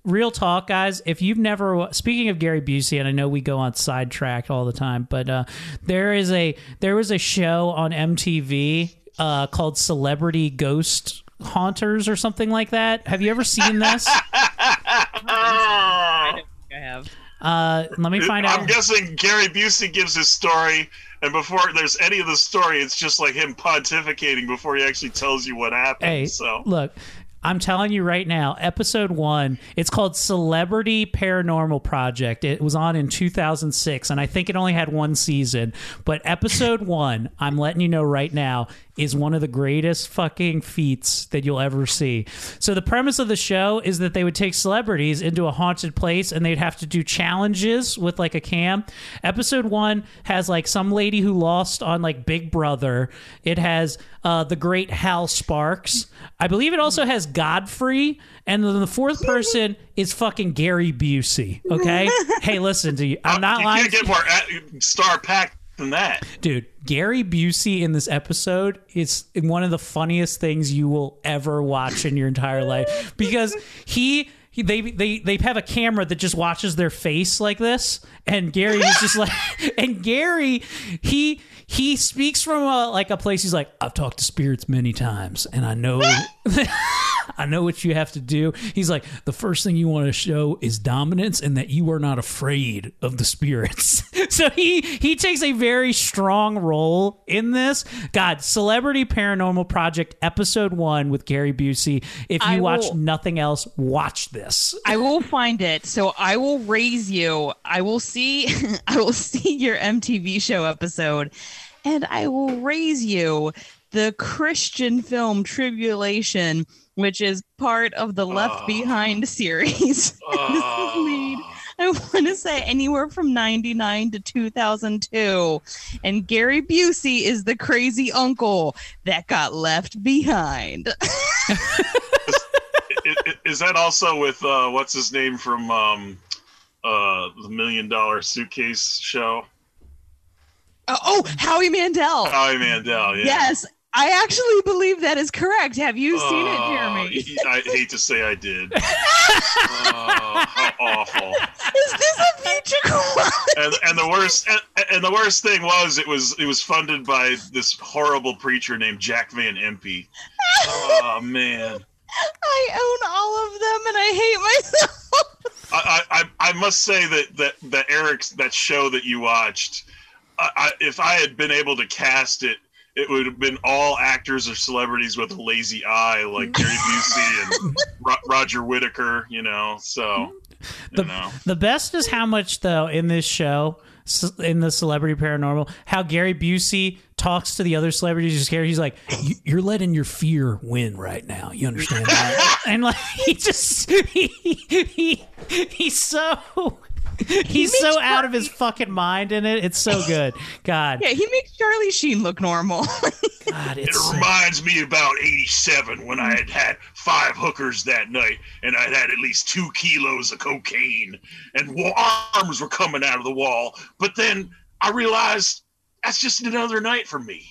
real talk, guys. If you've never, speaking of Gary Busey, and I know we go on sidetracked all the time, but uh, there is a there was a show on MTV uh, called Celebrity Ghost Haunters or something like that. Have you ever seen this? I have. Uh, let me find out. I'm guessing Gary Busey gives his story, and before there's any of the story, it's just like him pontificating before he actually tells you what happened. Hey, so look, I'm telling you right now, episode one, it's called Celebrity Paranormal Project. It was on in 2006, and I think it only had one season. But episode one, I'm letting you know right now, is one of the greatest fucking feats that you'll ever see. So the premise of the show is that they would take celebrities into a haunted place and they'd have to do challenges with like a cam. Episode 1 has like some lady who lost on like Big Brother. It has uh the great Hal Sparks. I believe it also has Godfrey and then the fourth person is fucking Gary Busey, okay? hey, listen to you. I'm not you lying. can't get more star packed than that. Dude, Gary Busey in this episode is one of the funniest things you will ever watch in your entire life because he. he- They, they they have a camera that just watches their face like this, and Gary is just like, and Gary he he speaks from a, like a place. He's like, I've talked to spirits many times, and I know I know what you have to do. He's like, the first thing you want to show is dominance and that you are not afraid of the spirits. so he he takes a very strong role in this. God, Celebrity Paranormal Project episode 1 with Gary Busey. If you I watch will- nothing else, watch this. I will find it. So I will raise you. I will see I will see your MTV show episode and I will raise you the Christian film Tribulation, which is part of the Left Behind series. this is lead. I want to say anywhere from 99 to 2002. And Gary Busey is the crazy uncle that got left behind. I- I- Is that also with uh, what's his name from um, uh, the Million Dollar Suitcase show? oh, oh, Howie Mandel. Howie Mandel. Yeah. Yes, I actually believe that is correct. Have you seen it, Oh, Jeremy? I hate to say I did. oh, how awful. Is this a future quality? And, and the worst and, and the worst thing was it was it was funded by this horrible preacher named Jack Van Impe. Oh man. I own all of them and I hate myself. I, I, I must say that that that Eric's that show that you watched, I, I, if I had been able to cast it, it would have been all actors or celebrities with a lazy eye, like Gary Busey and Ro- Roger Whittaker. You know, so you know. The best is how much though in this show in the celebrity paranormal how Gary Busey talks to the other celebrities who's scared. He's like, "You- "You're letting your fear win right now. You understand that?" and like he just he he he's so he's so out of his fucking mind in it. It's so good. God, Yeah, he makes Charlie Sheen look normal. God, It it's reminds me about '87 when I had had five hookers that night, and I'd had at least two kilos of cocaine, and wa- arms were coming out of the wall. But then I realized that's just another night for me.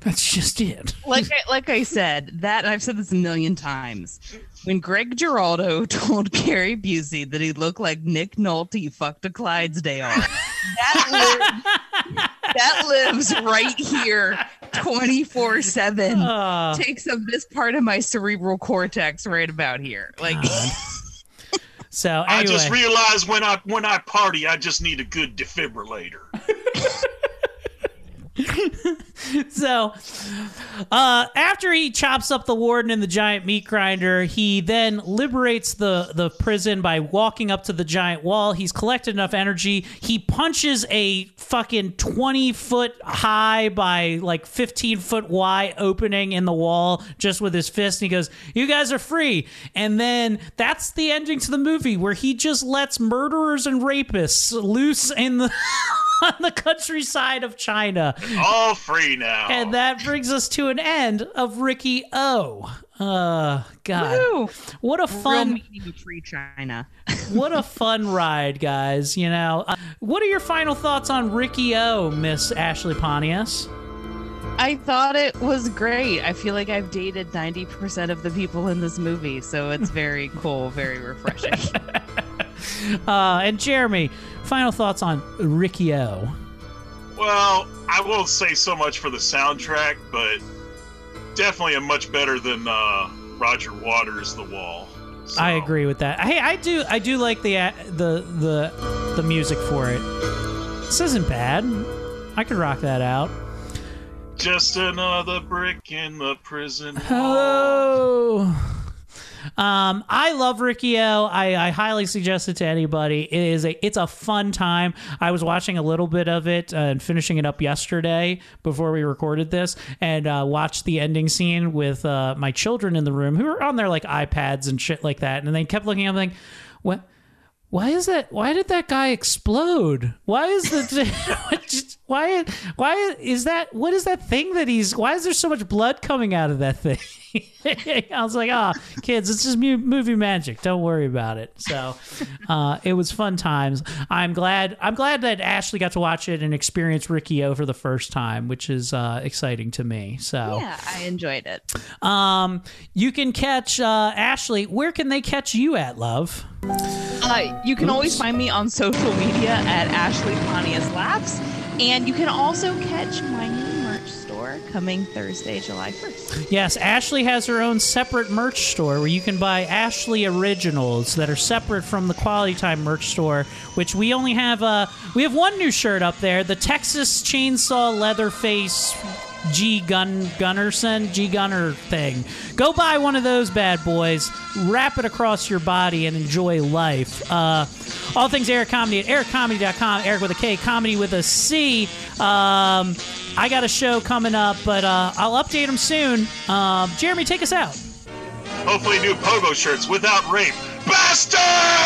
that's just it. like I, like I said, that and I've said this a million times. When Greg Giraldo told Gary Busey that he looked like Nick Nolte fucked a Clydesdale, that lives, that lives right here, twenty four seven. Uh, Takes up this part of my cerebral cortex right about here. Like so I just realized when I when I party, I just need a good defibrillator. so uh, after he chops up the warden in the giant meat grinder he then liberates the, the prison by walking up to the giant wall. He's collected enough energy. He punches a fucking 20 foot high by like 15 foot wide opening in the wall just with his fist and he goes you guys are free. And then that's the ending to the movie where he just lets murderers and rapists loose in the on the countryside of china All free now. and that brings us to an end of Riki-Oh. Uh, God, Woo! what a fun, meaning free China. what a fun ride, guys. You know, uh, what are your final thoughts on Ricky O, Miss Ashley Pontius? I thought it was great. I feel like I've dated 90% of the people in this movie, so it's very cool, very refreshing. Uh, and Jeremy, final thoughts on Riki-Oh. Well, I won't say so much for the soundtrack, but definitely a much better than uh, Roger Waters' The Wall. I agree with that. Hey, I do, I do like the the the the music for it. This isn't bad. I could rock that out. Just another brick in the prison. wall. Oh. Um, I love Riccio. I, I highly suggest it to anybody. It is a it's a fun time. I was watching a little bit of it uh, and finishing it up yesterday before we recorded this, and uh, watched the ending scene with uh, my children in the room who were on their like iPads and shit like that, and they kept looking at me like, what? why is that why did that guy explode why is the why why is that what is that thing that he's why is there so much blood coming out of that thing? I was like ah oh, kids it's just movie magic. Don't worry about it. So uh, it was fun times. I'm glad i'm glad that ashley got to watch it and experience riccio for the first time which is uh, exciting to me. So yeah i enjoyed it. um you can catch uh, ashley where can they catch you at love? Uh, you can Oops. always find me on social media at Ashley Pontius Laughs, and you can also catch my new merch store coming Thursday, July 1st. Yes, Ashley has her own separate merch store where you can buy Ashley originals that are separate from the Quality Time merch store, which we only have. Uh, we have one new shirt up there, the Texas Chainsaw Leatherface G Gun Gunnerson G Gunner thing. Go buy one of those bad boys, wrap it across your body, and enjoy life. Uh, all things Eric Comedy at ericcomedy.com. Eric with a K, comedy with a C. Um, I got a show coming up, but uh, I'll update them soon. Uh, Jeremy, take us out. Hopefully, new pogo shirts without rape. Bastards!